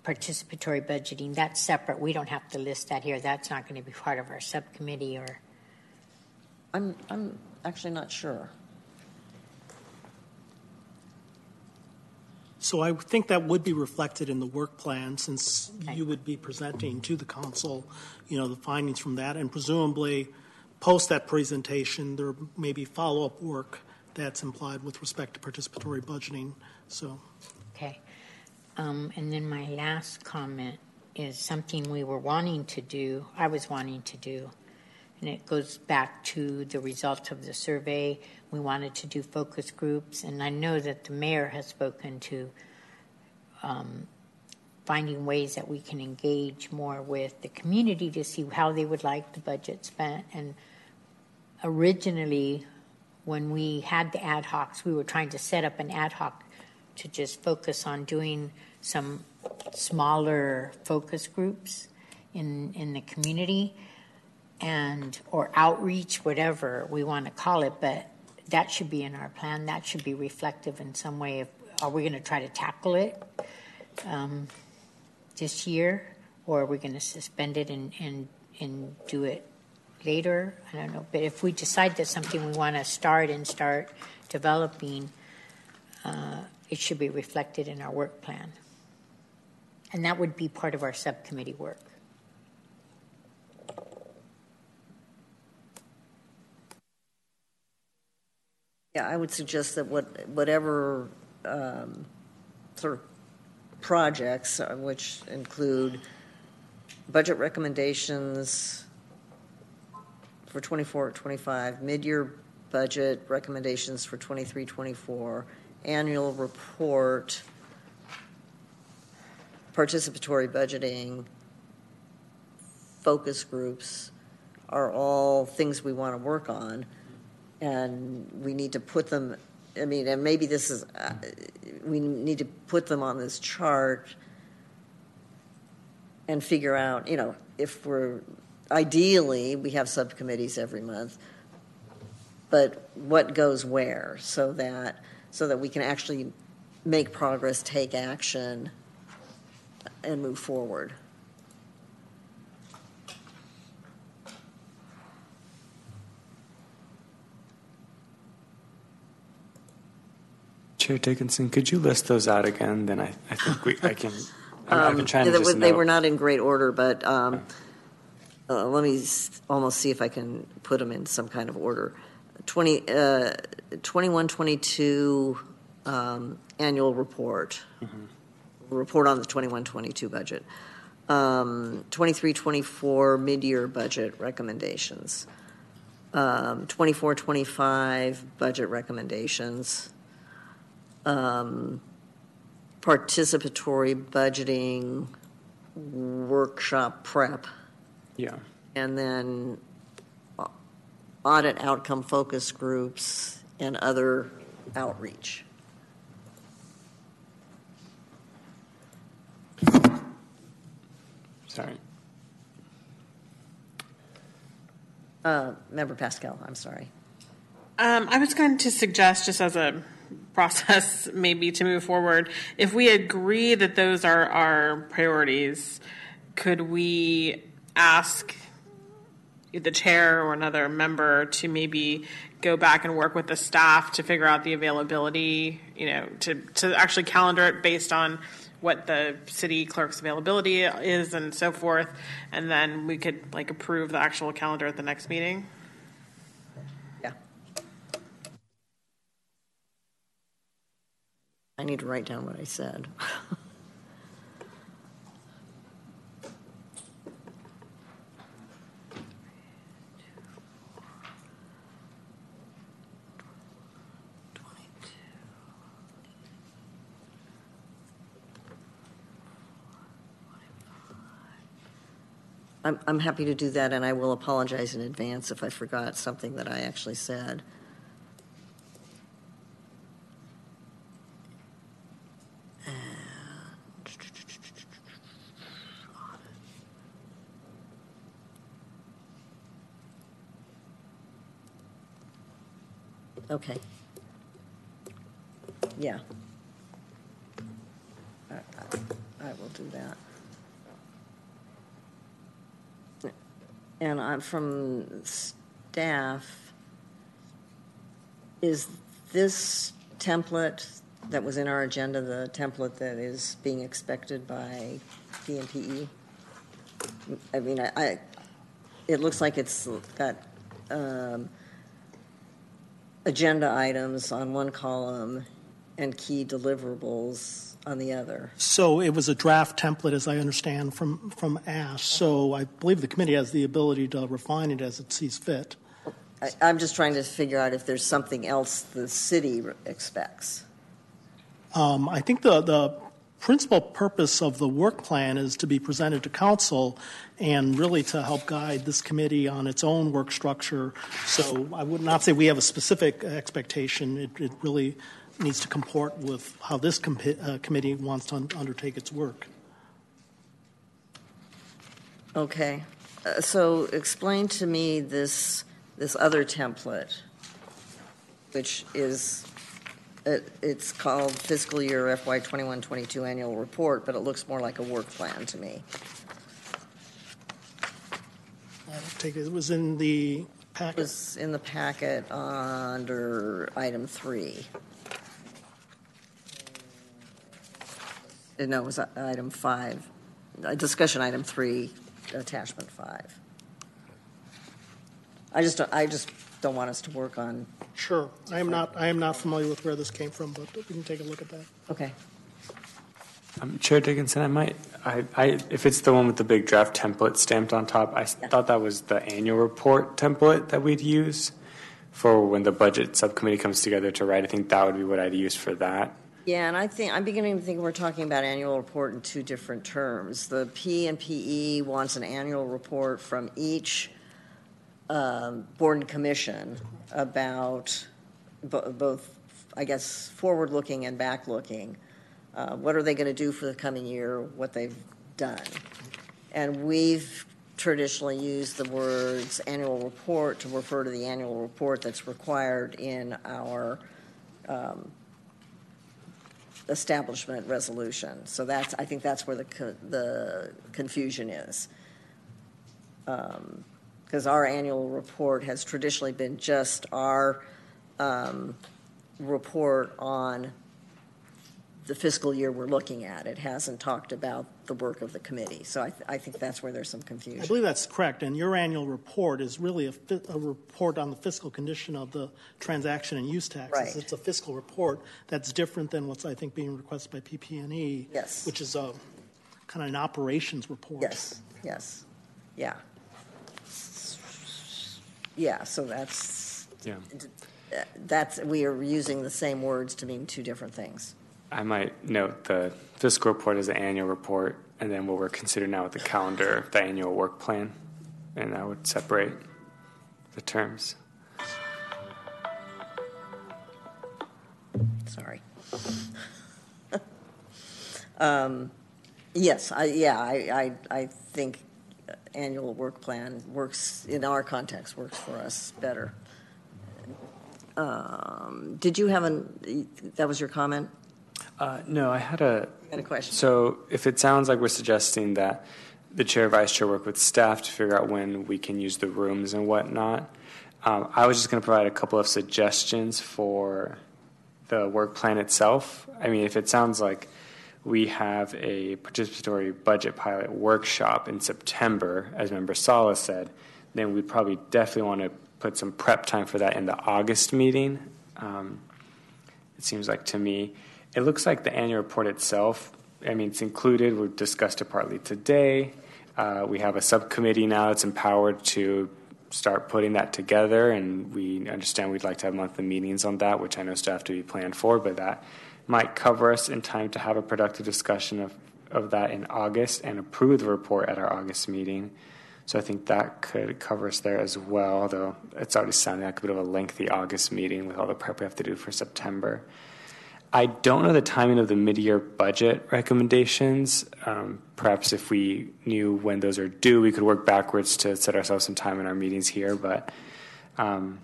participatory budgeting. That's separate. We don't have to list that here. That's not going to be part of our subcommittee or. I'm, I'm actually not sure. So I think that would be reflected in the work plan since Okay. you would be presenting to the council, you know, the findings from that and presumably post that presentation, there may be follow-up work that's implied with respect to participatory budgeting. So Okay. Um, and then my last comment is something we were wanting to do, I was wanting to do, and it goes back to the results of the survey. We wanted to do focus groups, and I know that the mayor has spoken to um, finding ways that we can engage more with the community to see how they would like the budget spent. And originally, when we had the ad hocs, we were trying to set up an ad hoc to just focus on doing some smaller focus groups in in the community and or outreach whatever we want to call it but that should be in our plan. That should be reflective in some way of are we going to try to tackle it um, this year? Or are we going to suspend it and, and and do it later? I don't know. But if we decide that's something we want to start and start developing uh, it should be reflected in our work plan. And that would be part of our subcommittee work. Yeah, I would suggest that what, whatever um, sort of projects, uh, which include budget recommendations for 24, 25, mid-year budget recommendations for 23, 24, annual report, participatory budgeting, focus groups are all things we want to work on. And we need to put them, I mean, and maybe this is, uh, we need to put them on this chart and figure out, you know, if we're, ideally, we have subcommittees every month, but what goes where so that so that we can actually make progress, take action, and move forward. Chair Dickinson, could you list those out again? Then I, I think we, I can, I- I've been trying to They just were- They were not in great order, but um, uh, let me s- almost see if I can put them in some kind of order. 20, uh, 21, 22 um, annual report, report on the 21, 22 budget. Um, 23, 24 mid-year budget recommendations. Um, 24, 25 budget recommendations. Um, participatory budgeting workshop prep, Yeah. and then audit outcome focus groups and other outreach. Sorry. Uh, Member Pascal, I'm sorry. Um, I was going to suggest, just as a process, maybe to move forward, if we agree that those are our priorities, could we ask the chair or another member to maybe go back and work with the staff to figure out the availability, you know, to, to actually calendar it based on what the city clerk's availability is and so forth. And then we could like approve the actual calendar at the next meeting. Yeah. I need to write down what I said. I'm, I'm happy to do that, and I will apologize in advance if I forgot something that I actually said. Uh, okay. Yeah. I, I- I will do that. And I'm from staff, is this template that was in our agenda the template that is being expected by PNPE? I mean, I, I, it looks like it's got, um, agenda items on one column and key deliverables on the other. So it was a draft template, as I understand, from, from Ash. So I believe the committee has the ability to refine it as it sees fit. I, I'm just trying to figure out if there's something else the city expects. Um, I think the, the principal purpose of the work plan is to be presented to council and really to help guide this committee on its own work structure. So I would not say we have a specific expectation. It, it really needs to comport with how this compi- uh, committee wants to un- undertake its work. Okay, Uh, so explain to me this, this other template, which is, it, it's called fiscal year FY 21-22 annual report, but it looks more like a work plan to me. I take it, it was in the packet. It was in the packet under item three. No, it was uh, item five, uh, discussion item three, attachment five. I just, don't- I just don't want us to work on, Sure. I am not, I am not familiar with where this came from, but we can take a look at that. okay. Um, Chair Dickinson, I might, I, I, if it's the one with the big draft template stamped on top, I s- thought that was the annual report template that we'd use for when the budget subcommittee comes together to write. I think that would be what I'd use for that. Yeah, and I think, I'm beginning to think we're talking about annual report in two different terms. The P and PE wants an annual report from each um, board and commission about bo- both, I guess, forward-looking and back-looking. Uh, What are they going to do for the coming year, what they've done? And we've traditionally used the words annual report to refer to the annual report that's required in our um, establishment resolution. So that's, I think that's where the, co- the confusion is. Because our annual report has traditionally been just our um, report on the fiscal year we're looking at. It hasn't talked about the work of the committee. So I, th- I think that's where there's some confusion. I believe that's correct, and your annual report is really a, fi- a report on the fiscal condition of the transaction and use taxes. Right. It's a fiscal report that's different than what's, I think, being requested by PP&E. Yes. Which is a, kind of an operations report. Yes, yes, yeah. Yeah, so that's, Yeah. that's, we are using the same words to mean two different things. I might note the fiscal report as the annual report, and then what we're considering now with the calendar, the annual work plan, and I would separate the terms. Sorry. Um, Yes, I, yeah, I, I, I think annual work plan works, in our context, works for us better. Um, Did you have an, that was your comment? Uh, no, I had a Had a question? So if it sounds like we're suggesting that the chair, vice chair work with staff to figure out when we can use the rooms and whatnot. Um, I was just going to provide a couple of suggestions for the work plan itself. I mean, if it sounds like we have a participatory budget pilot workshop in September, as Member Sala said, then we probably definitely want to put some prep time for that in the August meeting. Um, it seems like to me. It looks like the annual report itself, I mean, it's included. We've discussed it partly today. Uh, we have a subcommittee now that's empowered to start putting that together, and we understand we'd like to have monthly meetings on that, which I know still have to be planned for, but that might cover us in time to have a productive discussion of, of that in August and approve the report at our August meeting. So I think that could cover us there as well, although it's already sounding like a bit of a lengthy August meeting with all the prep we have to do for September. I don't know the timing of the mid-year budget recommendations. Um, perhaps if we knew when those are due, we could work backwards to set ourselves some time in our meetings here. But um,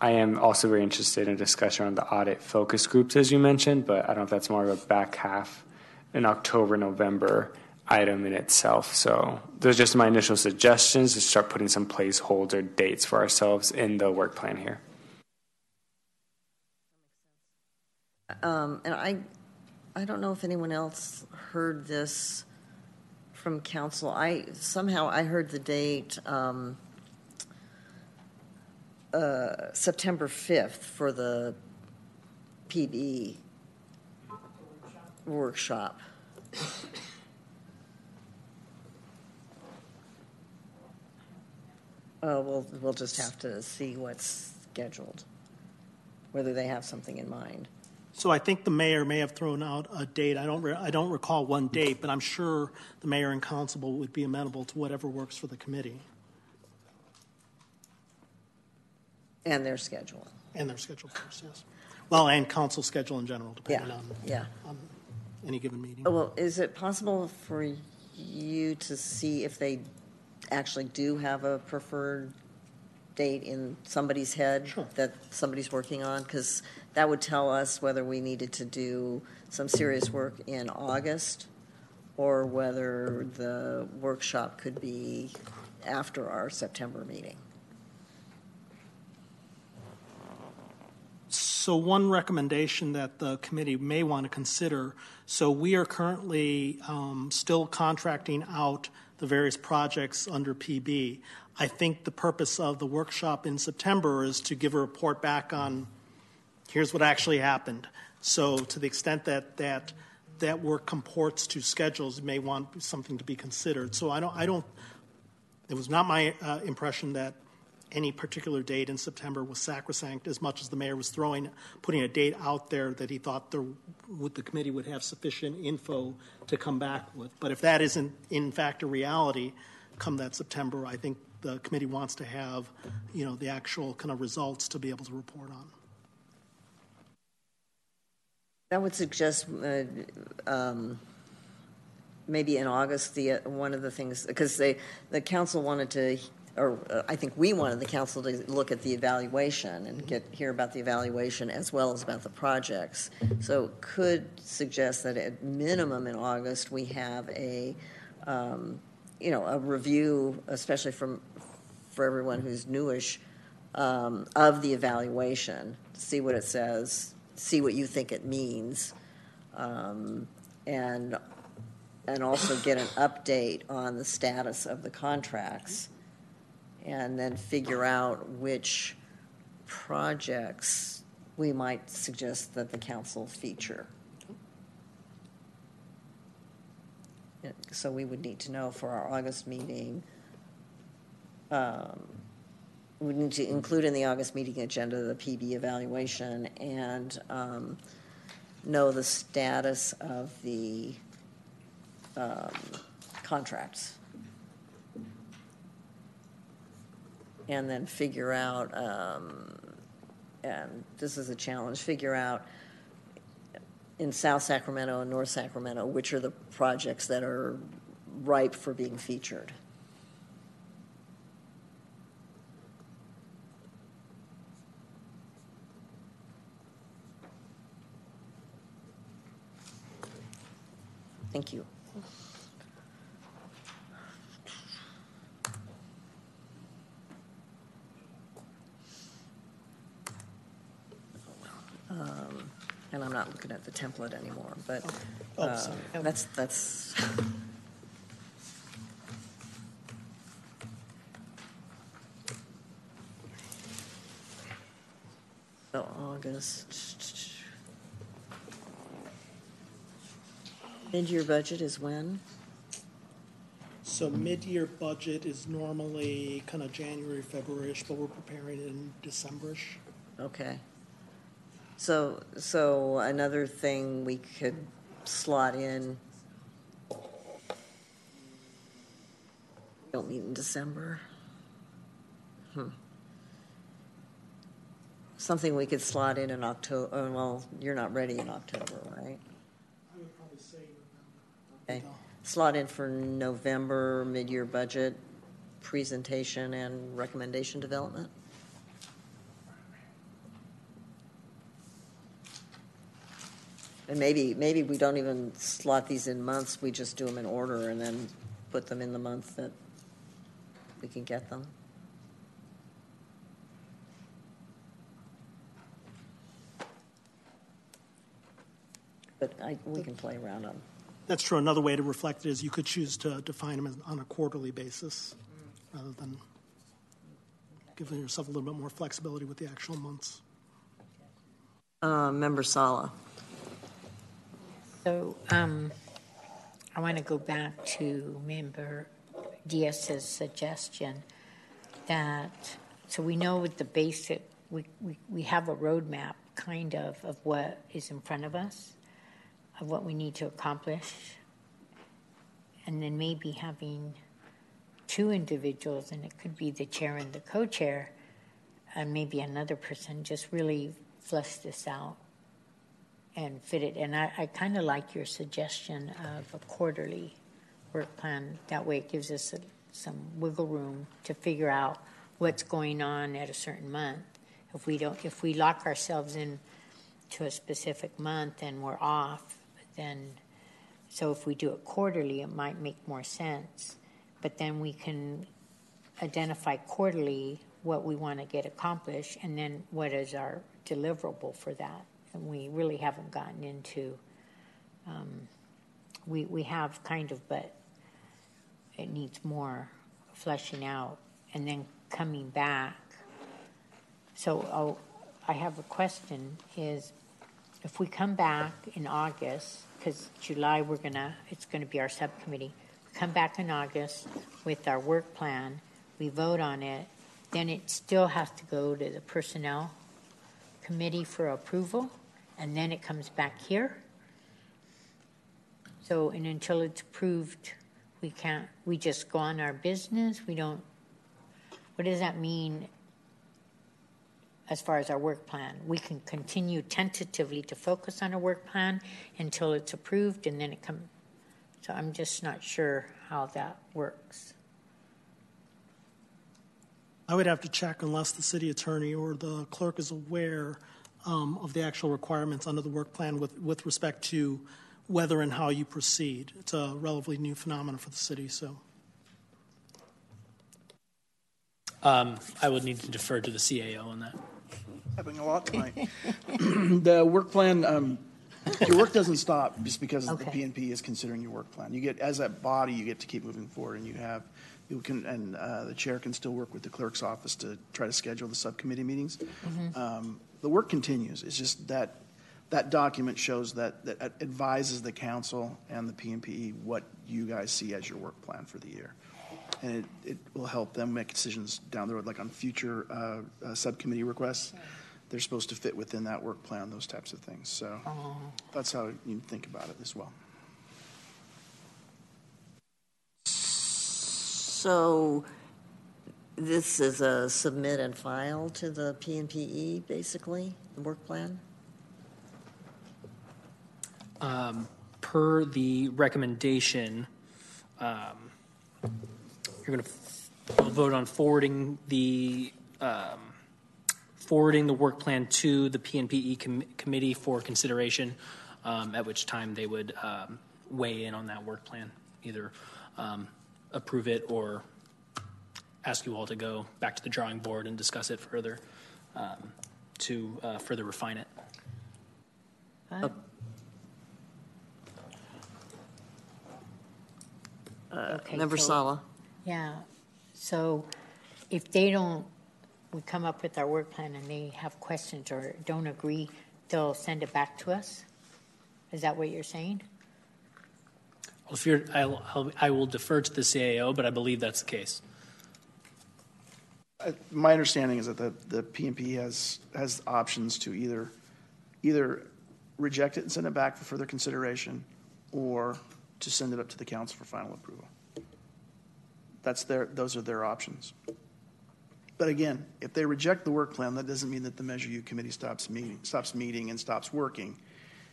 I am also very interested in a discussion on the audit focus groups, as you mentioned. But I don't know if that's more of a back half in October, November item in itself. So those are just my initial suggestions to start putting some placeholder dates for ourselves in the work plan here. Um, and I, I don't know if anyone else heard this from council. I somehow I heard the date um, uh, September fifth for the PB workshop. Uh, we'll we'll just have to see what's scheduled, whether they have something in mind. So I think the mayor may have thrown out a date. I don't, re- I don't recall one date, but I'm sure the mayor and council would be amenable to whatever works for the committee And their schedule. and their schedule, of course, yes. Well, and council schedule in general, depending Yeah, on, yeah. on any given meeting. Well, is it possible for you to see if they actually do have a preferred date in somebody's head Sure. that somebody's working on? Because that would tell us whether we needed to do some serious work in August or whether the workshop could be after our September meeting. So one recommendation that the committee may want to consider, so we are currently um, still contracting out the various projects under PB. I think the purpose of the workshop in September is to give a report back on, here's what actually happened. So to the extent that that that work comports to schedules, you may want something to be considered. So I don't, I don't. It was not my uh, impression that any particular date in September was sacrosanct as much as the mayor was throwing, putting a date out there that he thought there, would, the committee would have sufficient info to come back with. But if that isn't in fact a reality, come that September, I think the committee wants to have, you know, the actual kind of results to be able to report on. That would suggest uh, um, maybe in August, the, uh, one of the things, because they, the council wanted to, or uh, I think we wanted the council to look at the evaluation and get, hear about the evaluation as well as about the projects. So could suggest that at minimum in August, we have a, um, you know, a review, especially from, for everyone who's newish, um, of the evaluation, see what it says, see what you think it means, um, and and also get an update on the status of the contracts, and then figure out which projects we might suggest that the council feature. So we would need to know for our August meeting. Um, we need to include in the August meeting agenda the PB evaluation and um, know the status of the um, contracts. And then figure out, um, and this is a challenge, figure out in South Sacramento and North Sacramento, which are the projects that are ripe for being featured. Thank you. and I'm not looking at the template anymore, but Oh, uh, sorry. that's, that's. So August. Mid-year budget is when? So mid-year budget is normally kind of January, February-ish, but we're preparing it in December-ish. Okay. So, so another thing we could slot in. Don't meet in December. Hmm. Something we could slot in in October, well, you're not ready in October, right? I would probably say Okay. Slot in for November, mid-year budget, presentation and recommendation development? And maybe, maybe we don't even slot these in months, we just do them in order and then put them in the month that we can get them. But I, we can play around on That's true. Another way to reflect it is you could choose to define them on a quarterly basis rather than giving yourself a little bit more flexibility with the actual months. Uh, Member Sala. So um, I want to go back to Member Diaz's suggestion that, so we know with the basic, we, we, we have a roadmap kind of of what is in front of us, of what we need to accomplish, and then maybe having two individuals, and it could be the chair and the co-chair, and maybe another person, just really flesh this out and fit it. And I, I kind of like your suggestion of a quarterly work plan. That way, it gives us a, some wiggle room to figure out what's going on at a certain month. If we don't, if we lock ourselves in to a specific month and we're off, then so if we do it quarterly, it might make more sense. But then we can identify quarterly what we want to get accomplished, and then what is our deliverable for that. And we really haven't gotten into. Um, we we have kind of, but it needs more fleshing out, and then coming back. So I'll, I have a question: Is if we come back in August, because July we're gonna, it's gonna be our subcommittee. Come back in August with our work plan. We vote on it. Then it still has to go to the personnel committee for approval, and then it comes back here. So, and until it's approved, we can't, we just go on our business. We don't, what does that mean as far as our work plan? We can continue tentatively to focus on a work plan until it's approved, and then it comes. So I'm just not sure how that works. I would have to check unless the city attorney or the clerk is aware um, of the actual requirements under the work plan with, with respect to whether and how you proceed. It's a relatively new phenomenon for the city, so. Um, I would need to defer to the CAO on that. Having a lot tonight. the work plan, um, your work doesn't stop just because the PNP is considering your work plan. You get, as that body, you get to keep moving forward, and you have, you can, and uh, the chair can still work with the clerk's office to try to schedule the subcommittee meetings. Um, the work continues. It's just that that document shows that that advises the council and the PNPE what you guys see as your work plan for the year. And it, it will help them make decisions down the road, like on future uh, uh, subcommittee requests. They're supposed to fit within that work plan, those types of things. So that's how you think about it as well. So this is a submit and file to the PNPE, basically, the work plan? Um, per the recommendation, um, you're going to vote on forwarding the um, forwarding the work plan to the PNPE com- committee for consideration. Um, at which time they would um, weigh in on that work plan, either um, approve it or ask you all to go back to the drawing board and discuss it further um, to uh, further refine it. What? Okay, Member so- Sala? Yeah, so if they don't, we come up with our work plan and they have questions or don't agree, they'll send it back to us? Is that what you're saying? Well, If you're, I'll, I'll- I will defer to the CAO, but I believe that's the case. My understanding is that the, the PMP has, has options to either, either reject it and send it back for further consideration, or to send it up to the council for final approval. That's their, those are their options. But again, if they reject the work plan, that doesn't mean that the Measure U committee stops meeting, stops meeting and stops working.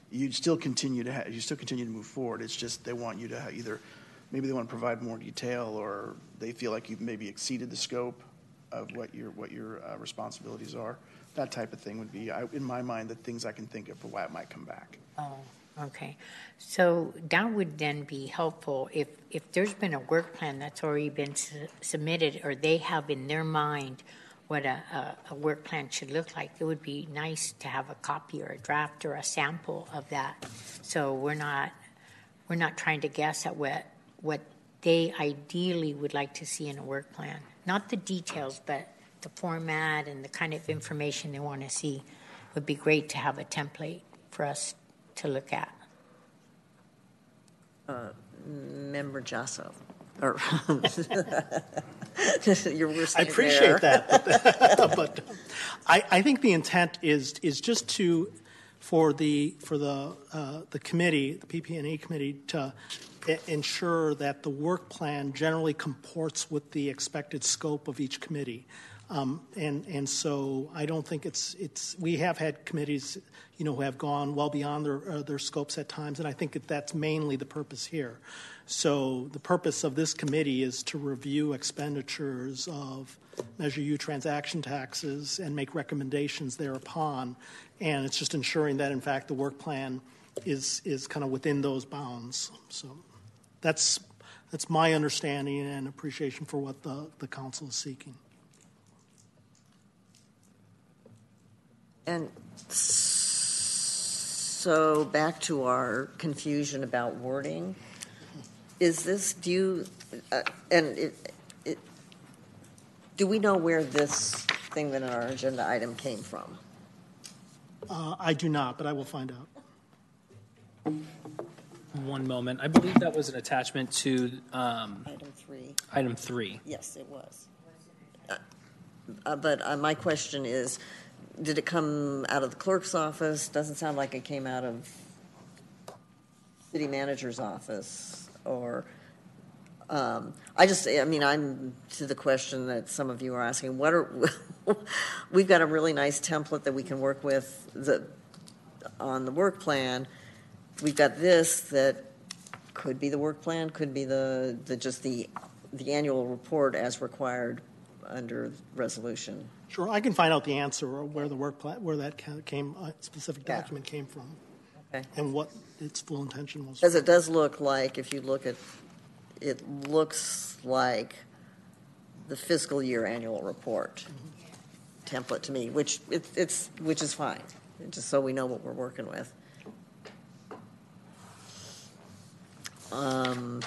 You'd still continue to, ha- you still continue to move forward. It's just they want you to ha- either, maybe they want to provide more detail, or they feel like you've maybe exceeded the scope of what your, what your uh, responsibilities are. That type of thing would be, I- in my mind, the things I can think of for why it might come back. Oh, okay. So that would then be helpful if, if there's been a work plan that's already been su- submitted or they have in their mind what a, a, a work plan should look like, it would be nice to have a copy or a draft or a sample of that. So we're not, we're not trying to guess at what, what they ideally would like to see in a work plan. Not the details, but the format and the kind of information they want to see. Would be great to have a template for us to look at. Member Jasso, or you're worse I appreciate that, but I, I think the intent is is just to for the for the uh, the committee, the PP&E committee, to ensure that the work plan generally comports with the expected scope of each committee. Um, and and so I don't think it's it's we have had committees, you know, who have gone well beyond their uh, their scopes at times, and I think that that's mainly the purpose here. So the purpose of this committee is to review expenditures of Measure U transaction taxes and make recommendations thereupon, and it's just ensuring that in fact the work plan is is kind of within those bounds. So that's that's my understanding and appreciation for what the the council is seeking. And so back to our confusion about wording. Is this, do you, uh, and it, it, do we know where this thing that in our agenda item came from? Uh, I do not, but I will find out. One moment. I believe that was an attachment to um, Item three, item three. yes, it was. Uh, uh, But uh, my question is, did it come out of the clerk's office? Doesn't sound like it came out of city manager's office, or, um, I just, I mean, I'm to the question that some of you are asking, what are, we've got a really nice template that we can work with the, on the work plan. We've got this that could be the work plan, could be the, the, just the, the annual report as required under resolution. Sure, I can find out the answer or where the work plan, where that came, uh, specific Yeah. document came from, Okay. and what its full intention was. Because it does look like, if you look at, it looks like the fiscal year annual report template to me, which it- it's, which is fine, just so we know what we're working with. Um,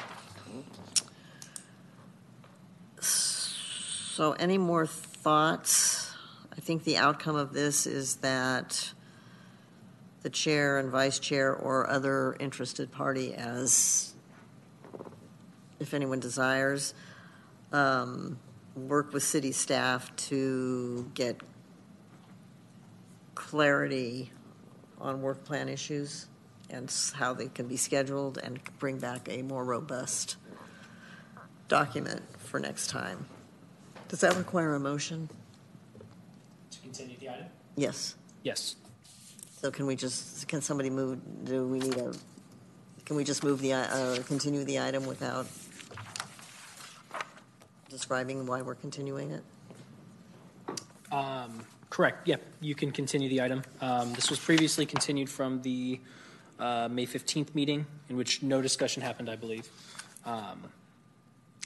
So any more thoughts? I think the outcome of this is that the chair and vice chair or other interested party as, if anyone desires, um, work with city staff to get clarity on work plan issues and s- how they can be scheduled and bring back a more robust document for next time. Does that require a motion? To continue the item? Yes. Yes. So can we just, can somebody move, do we need a, can we just move the, i- uh, continue the item without describing why we're continuing it? Um, Correct, yep, you can continue the item. Um, This was previously continued from the uh, May 15th meeting, in which no discussion happened, I believe. Um,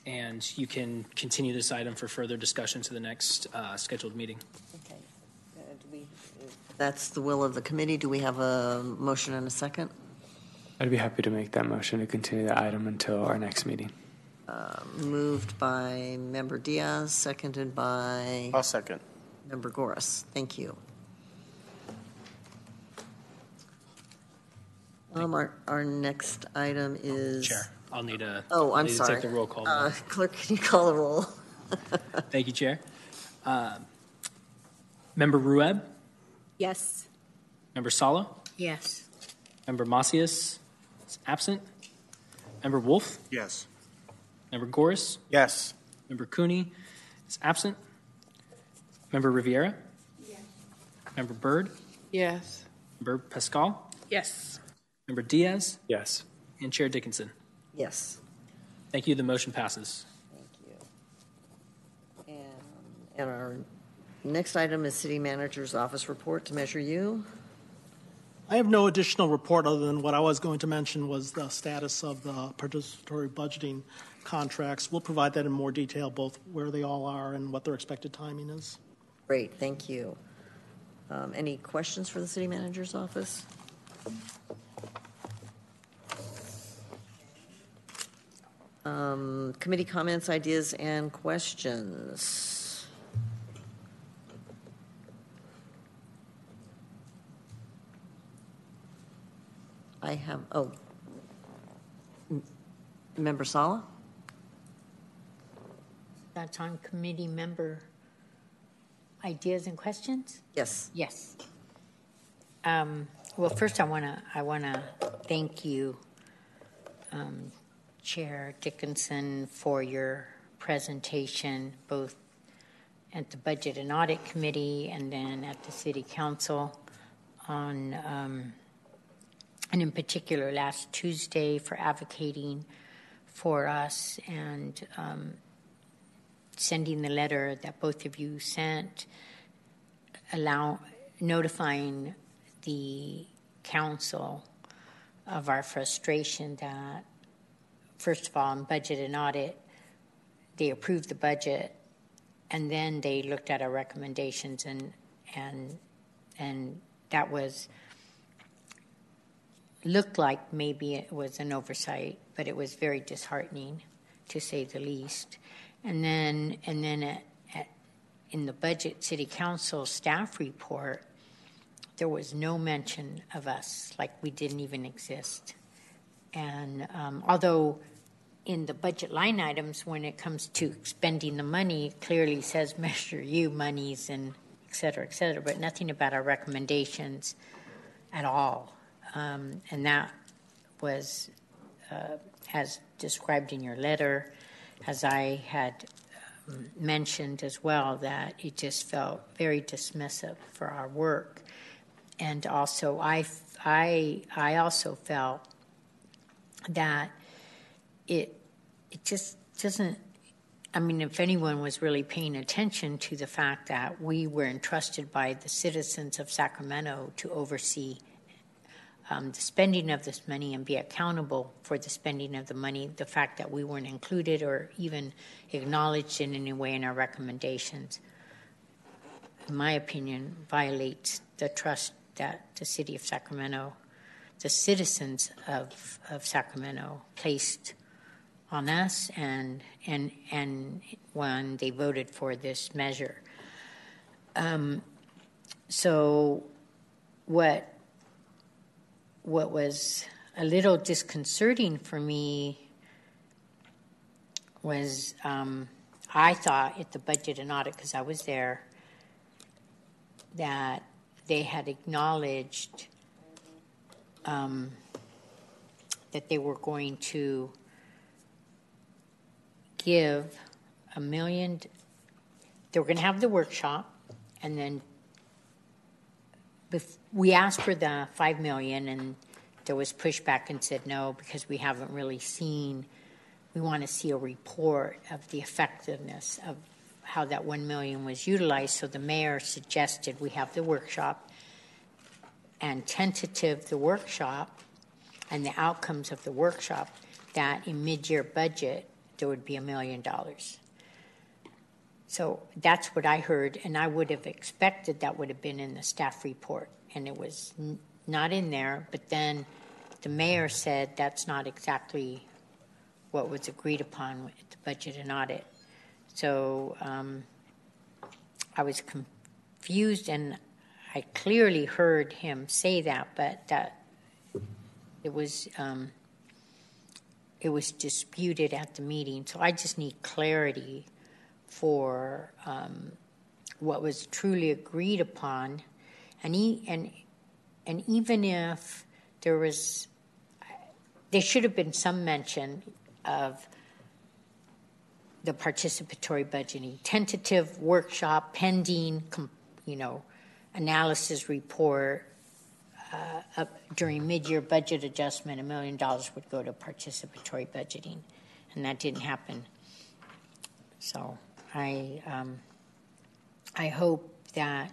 And you can continue this item for further discussion to the next uh, scheduled meeting. Okay. Uh, Do That's the will of the committee. Do we have a motion and a second? I'd be happy to make that motion to continue the item until our next meeting. Moved by Member Diaz, seconded by I'll second. Member Goris. Thank you. Um, our, our next item is. Chair, I'll need a. Oh, I'll I'm need to sorry. Take the roll call. Uh, Clerk, can you call the roll? Thank you, Chair. Uh, Member Rueb, Yes. Member Sala, Yes. Member Macias is absent. Member Wolf, Yes. Member Goris, Yes. Member Cooney is absent. Member Riviera, Yes. Member Byrd, Yes. Member Pascal, Yes. Member Diaz, Yes. and Chair Dickinson. Yes. Thank you. The motion passes. Thank you. And, and our next item is City Manager's Office Report to Measure U. I have no additional report other than what I was going to mention was the status of the participatory budgeting contracts. We'll provide that in more detail, both where they all are and what their expected timing is. Great, thank you. Um, Any questions for the City Manager's Office? Um, Committee comments, ideas, and questions. I have, oh. M- Member Sala? That's on committee member ideas and questions? Yes. Yes. Um, Well, first I want to, I want to thank you, um, Chair Dickinson, for your presentation, both at the Budget and Audit Committee and then at the City Council on, um, and in particular last Tuesday for advocating for us and um, sending the letter that both of you sent, allow notifying the council of our frustration that, first of all, in budget and audit, they approved the budget, and then they looked at our recommendations, and and and that was looked like maybe it was an oversight, but it was very disheartening, to say the least. And then and then at, at in the budget city council staff report, there was no mention of us, like we didn't even exist. And um, although in the budget line items, when it comes to spending the money, it clearly says Measure U monies and et cetera, et cetera, but nothing about our recommendations at all. Um, and that was, uh, as described in your letter, as I had um, mentioned as well, that it just felt very dismissive for our work. And also, I, I, I also felt that it, it just doesn't I mean, if anyone was really paying attention to the fact that we were entrusted by the citizens of Sacramento to oversee um, the spending of this money and be accountable for the spending of the money, the fact that we weren't included or even acknowledged in any way in our recommendations, in my opinion, violates the trust that the city of Sacramento, the citizens of, of Sacramento placed on us and and and when they voted for this measure. Um, so what what was a little disconcerting for me was um, I thought at the budget and audit because I was there that they had acknowledged um, that they were going to give a million. They were going to have the workshop, and then we asked for the five million, and there was pushback and said no because we haven't really seen. We want to see a report of the effectiveness of how that one million was utilized. So the mayor suggested we have the workshop and tentative the workshop and the outcomes of the workshop. That in mid-year budget there would be a million dollars. So that's what I heard, and I would have expected that would have been in the staff report, and it was n- not in there. But then the mayor said that's not exactly what was agreed upon with the budget and audit. So um, I was confused, and I clearly heard him say that, but that it was um, it was disputed at the meeting. So I just need clarity for um, what was truly agreed upon, and e- and and even if there was, there should have been some mention of the participatory budgeting, tentative workshop pending, you know, analysis report. Uh, up during mid-year budget adjustment, a million dollars would go to participatory budgeting, and that didn't happen. So I um, I hope that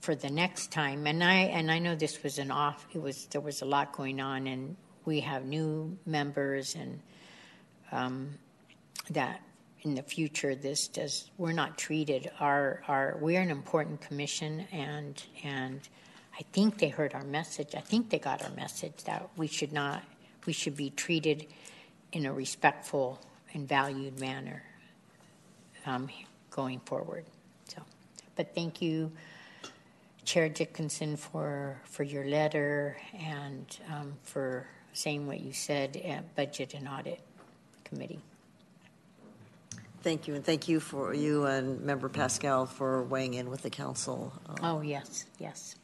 for the next time, and I and I know this was an off. It was there was a lot going on, and we have new members, and um, that in the future this does we're not treated our our we're an important commission, and and I think they heard our message. I think they got our message that we should not we should be treated in a respectful and valued manner um, going forward. So, but thank you, Chair Dickinson, for for your letter and um, for saying what you said at Budget and Audit Committee. Thank you, and thank you for you and Member Pascal for weighing in with the council. uh, Oh yes, yes.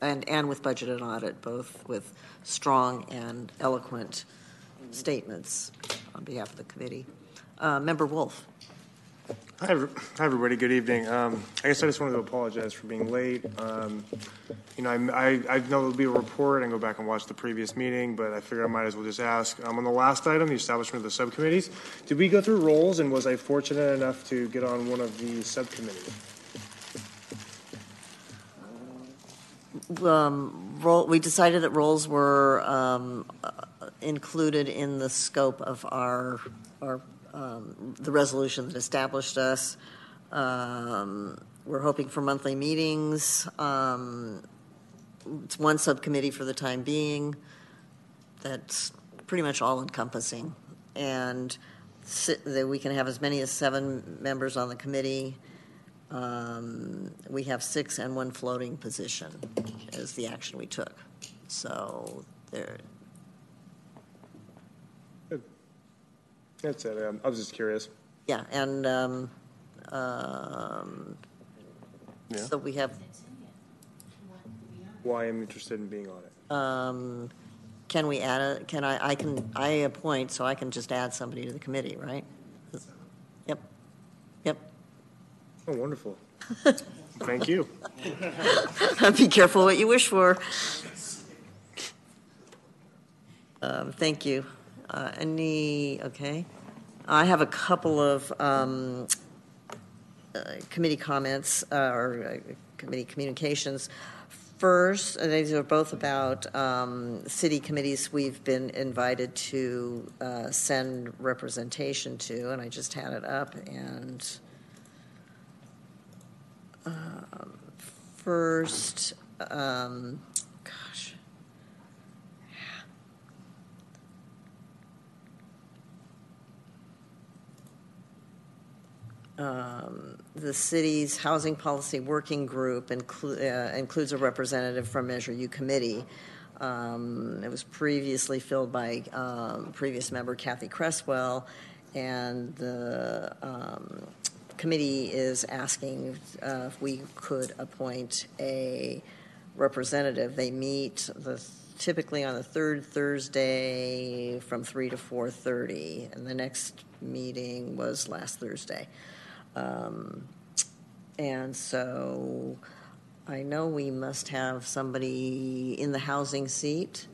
And, and with budget and audit, both with strong and eloquent statements on behalf of the committee. Uh, Member Wolf. Hi, everybody. Good evening. Um, I guess I just wanted to apologize for being late. Um, you know, I'm- I, I know there'll be a report and go back and watch the previous meeting, but I figured I might as well just ask. Um, on the last item, the establishment of the subcommittees, did we go through roles and was I fortunate enough to get on one of the subcommittees? Um, role, we decided that roles were um, included in the scope of our, our um, the resolution that established us. Um, we're hoping for monthly meetings. Um, it's one subcommittee for the time being. That's pretty much all encompassing, and si- that we can have as many as seven members on the committee. Um, we have six and one floating position is the action we took. So there, That's it. Um, I was just curious. yeah, and um, um, Yeah. so we have. Why I'm interested in being on it. Um, can we add a? Can I? I can. I appoint, so I can just add somebody to the committee, right? Yep. Yep. Oh, wonderful. Thank you. Be careful what you wish for. Um, Thank you. Uh, Any, okay. I have a couple of um, uh, committee comments uh, or uh, committee communications. First, and these are both about um, city committees we've been invited to uh, send representation to, and I just had it up, and um, first, um, Um, the city's housing policy working group inclu- uh, includes a representative from Measure U committee. Um, it was previously filled by um, previous member Kathy Cresswell, and the um, committee is asking uh, if we could appoint a representative. They meet the, typically on the third Thursday from 3 to 4.30, and the next meeting was last Thursday. Um, and so I know we must have somebody in the housing seat.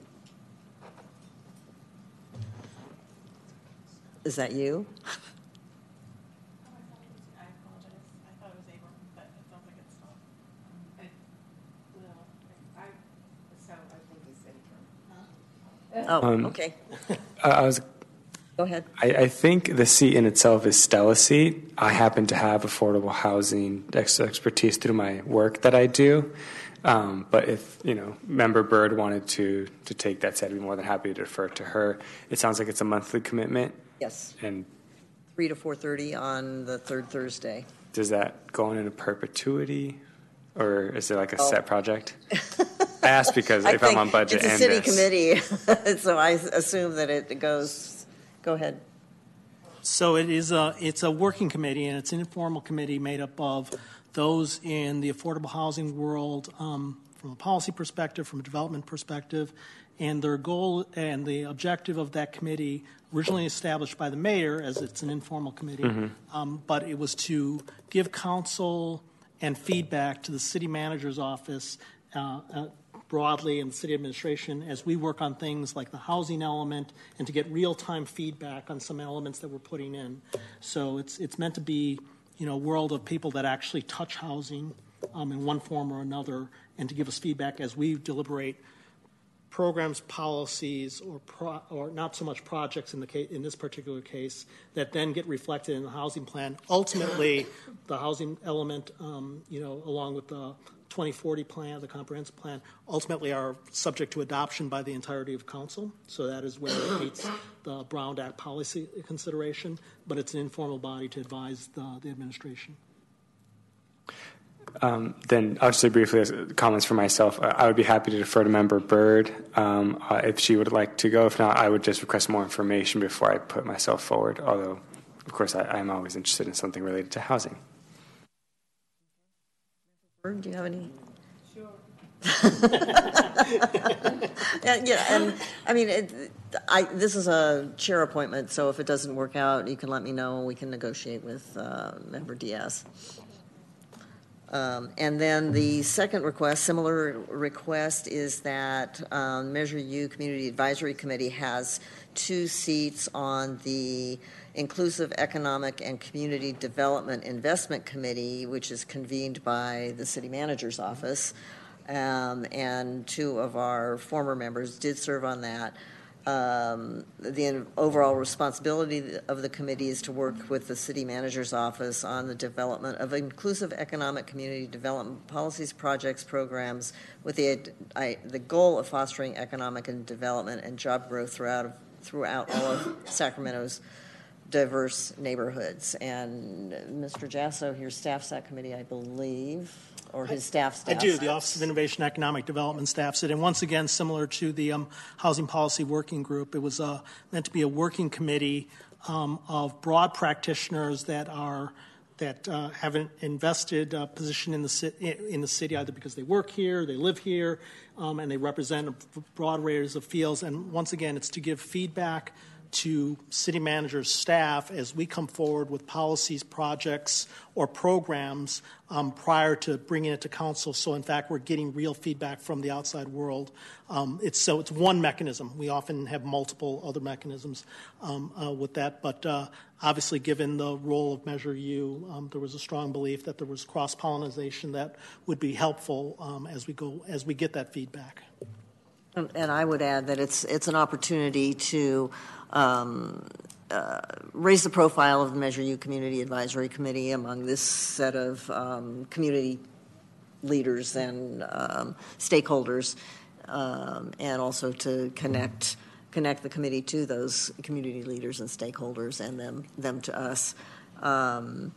Is that you? I apologize. I thought it was Abram, but it sounds like it's not. Oh, Um, okay. I I was Go ahead. I, I think the seat in itself is Stella's seat. I happen to have affordable housing ex- expertise through my work that I do. Um, but if you know, member Bird wanted to to take that seat, I'd be more than happy to defer to her. It sounds like it's a monthly commitment, Yes, and 3 to 4:30 on the third Thursday. does that go on into perpetuity, or is it like a Oh. set project? I ask because if I'm on budget It's a and city this. committee, so I assume that it goes, go ahead. So it is a, it's a working committee, and it's an informal committee made up of those in the affordable housing world um, from a policy perspective, from a development perspective, and their goal and the objective of that committee, originally established by the mayor, as it's an informal committee, um, but it was to give counsel and feedback to the city manager's office uh, uh, broadly in the city administration as we work on things like the housing element and to get real-time feedback on some elements that we're putting in. So it's, it's meant to be, you know, a world of people that actually touch housing um, in one form or another and to give us feedback as we deliberate programs, policies, or, pro, or not so much projects in, the case, in this particular case that then get reflected in the housing plan. Ultimately, the housing element, um, you know, along with the 2040 plan, the comprehensive plan, ultimately are subject to adoption by the entirety of council. So that is where it meets the Brown Act policy consideration, but it's an informal body to advise the, the administration. Um, then I'll just say briefly as comments for myself. Uh, I would be happy to defer to Member Bird um, uh, if she would like to go. If not, I would just request more information before I put myself forward. Although, of course, I, I'm always interested in something related to housing. Bird, do you have any? Sure. Yeah, yeah, and, I mean, it, I, this is a chair appointment, so if it doesn't work out, you can let me know, we can negotiate with uh, Member Diaz. Um, And then the second request, similar request, is that um, Measure U Community Advisory Committee has two seats on the Inclusive Economic and Community Development Investment Committee, which is convened by the city manager's office. Um, And two of our former members did serve on that. Um, The overall responsibility of the committee is to work with the city manager's office on the development of inclusive economic community development policies, projects, programs, with the, I- the goal of fostering economic and development and job growth throughout, throughout all of Sacramento's diverse neighborhoods. And Mr. Jasso, your staff's that committee, I believe, or his staff staff? I do. The Office of Innovation and Economic Development staffs it. And once again, similar to the um, Housing Policy Working Group, it was uh, meant to be a working committee um, of broad practitioners that are that uh, have an invested uh, position in the ci- in the city, either because they work here, they live here, um, and they represent a broad range of fields. And once again, it's to give feedback to city managers' staff as we come forward with policies, projects, or programs um, prior to bringing it to council. So, in fact, we're getting real feedback from the outside world. Um, it's so it's one mechanism. We often have multiple other mechanisms um, uh, with that, but uh, obviously, given the role of Measure U, um, there was a strong belief that there was cross pollination that would be helpful um, as we go as we get that feedback. And and I would add that it's, it's an opportunity to um, uh, raise the profile of the Measure U Community Advisory Committee among this set of um, community leaders and um, stakeholders, um, and also to connect, connect the committee to those community leaders and stakeholders and them, them to us. Um,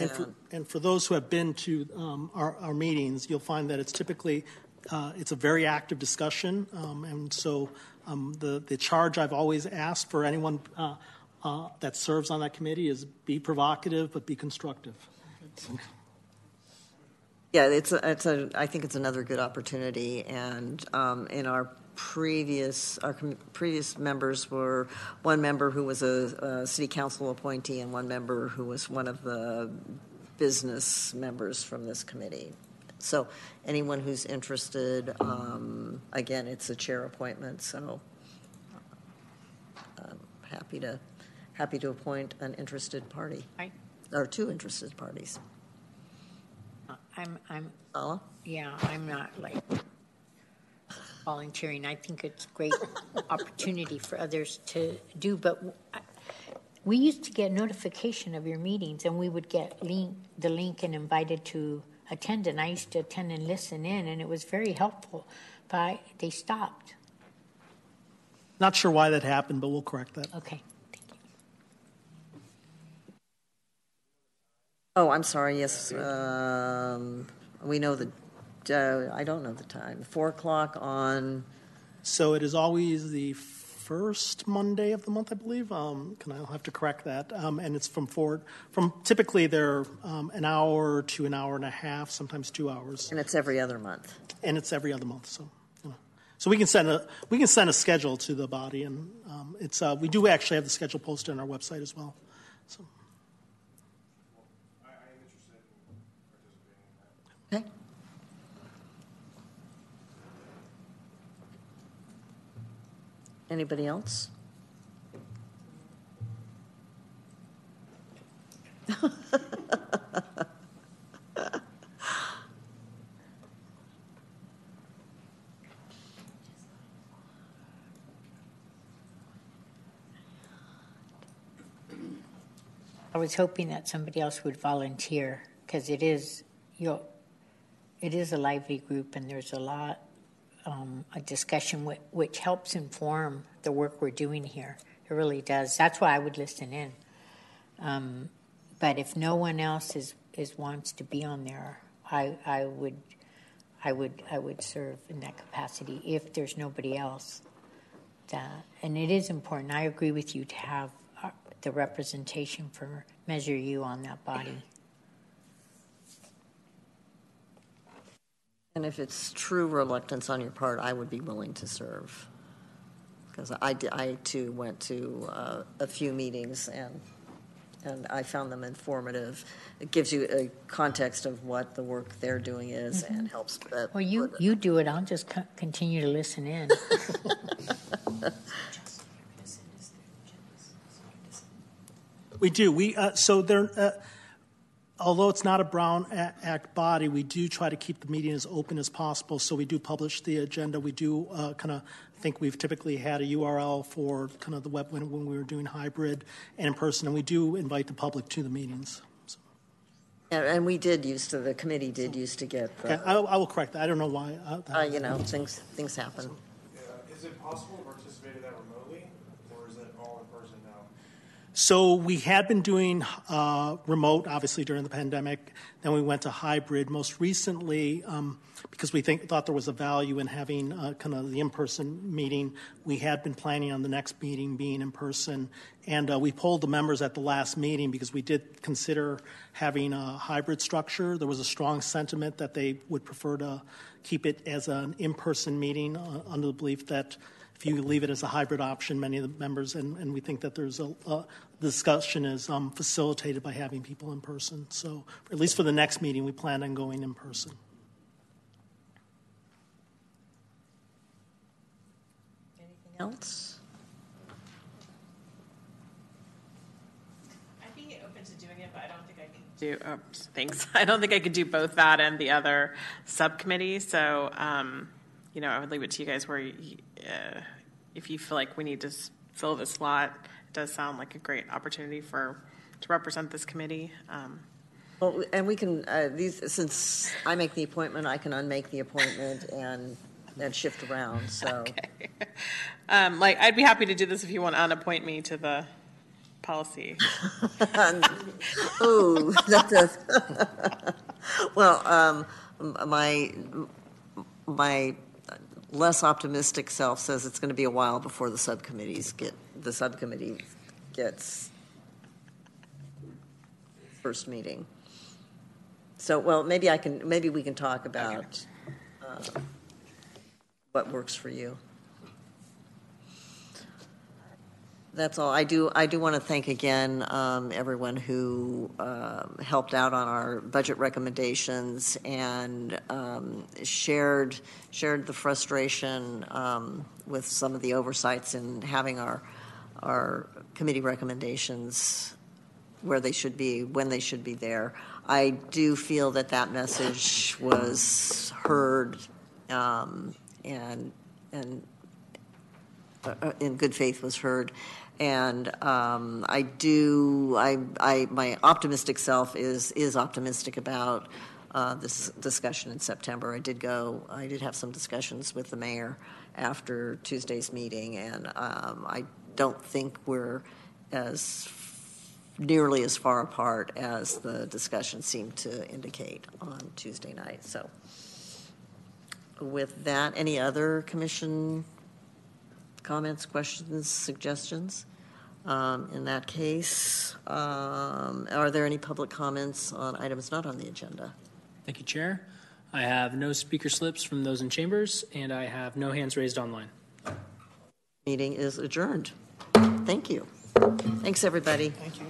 And for, and for those who have been to um, our, our meetings, you'll find that it's typically uh, it's a very active discussion, um, and so um, the the charge I've always asked for anyone uh, uh, that serves on that committee is be provocative but be constructive. Yeah, it's a, it's a, I think it's another good opportunity, and um, in our previous, our com- previous members were one member who was a, a city council appointee and one member who was one of the business members from this committee. So anyone who's interested, um, again, it's a chair appointment, so I'm happy to, happy to appoint an interested party, I, or two interested parties. I'm, I'm, Sala? yeah, I'm not like volunteering. I think it's a great opportunity for others to do, but we used to get notification of your meetings, and we would get link, the link and invited to attend. And I used to attend and listen in, and it was very helpful. But I, they stopped. Not sure why that happened, but we'll correct that. Okay. Thank you. Oh, I'm sorry, yes, um, we know the, uh, I don't know the time, 4 o'clock on, So it is always the first Monday of the month, I believe. Um, can I have to correct that? Um, and it's from four. From typically they're um, an hour to an hour and a half, sometimes two hours, and it's every other month. and it's every other month. So, you know. so we can send a we can send a schedule to the body, and um, it's uh, we do actually have the schedule posted on our website as well. So. Okay. Anybody else? I was hoping that somebody else would volunteer because it is you it is a lively group and there's a lot um, a discussion which, which helps inform the work we're doing here. It really does. That's why I would listen in. Um, but if no one else is, is wants to be on there, I, I would I would I would serve in that capacity if there's nobody else. That and it is important. I agree with you to have uh, the representation for Measure U on that body. And if it's true reluctance on your part, I would be willing to serve. Because I, I too went to uh, a few meetings and, and I found them informative. It gives you a context of what the work they're doing is and helps. uh, Well, you you do it. I'll just co- continue to listen in. We do. We uh, so there. Although it's not a Brown Act body, we do try to keep the meeting as open as possible. So we do publish the agenda. We do uh, kind of think we've typically had a URL for kind of the web when, when we were doing hybrid and in person, and we do invite the public to the meetings. So, And and we did used to, the committee did used to get, okay, I, I will correct that. I don't know why. Uh, that- uh, you know, things, things happen. Is it possible to participate in that remotely, or is it all in person now? So we had been doing uh, remote, obviously during the pandemic. Then we went to hybrid. Most recently, um, because we think thought there was a value in having uh, kind of the in-person meeting, we had been planning on the next meeting being in person. And uh, we polled the members at the last meeting because we did consider having a hybrid structure. There was a strong sentiment that they would prefer to keep it as an in-person meeting uh, under the belief that if you leave it as a hybrid option, many of the members, and, and we think that there's a, a discussion is um, facilitated by having people in person. So, at least for the next meeting, we plan on going in person. Anything else? I'd be open to doing it, but I don't think I can do, oops, thanks. I don't think I could do both that and the other subcommittee. So, um, you know, I would leave it to you guys where, you- uh, if you feel like we need to fill this slot, it does sound like a great opportunity for, to represent this committee. Um, Well, and we can, uh, these, since I make the appointment, I can unmake the appointment and, and shift around, so. Um, like, I'd be happy to do this if you want to unappoint me to the policy. Ooh, that does. Well, um, my, my less optimistic self says it's going to be a while before the subcommittees get, the subcommittee gets first meeting. So, well, maybe I can, maybe we can talk about uh, what works for you. That's all. I do, I do want to thank again um, everyone who um, helped out on our budget recommendations and um, shared, shared the frustration um, with some of the oversights in having our, our committee recommendations where they should be, when they should be there. I do feel that that message was heard um, and, and uh, in good faith was heard. And um, I do, I, I, my optimistic self is, is optimistic about uh, this discussion in September. I did go, I did have some discussions with the mayor after Tuesday's meeting, and um, I don't think we're as nearly as far apart as the discussion seemed to indicate on Tuesday night. So with that, any other commission comments, questions, suggestions? Um, In that case, um, are there any public comments on items not on the agenda? Thank you, Chair. I have no speaker slips from those in chambers, and I have no hands raised online. Meeting is adjourned. Thank you. Thanks, everybody. Thank you.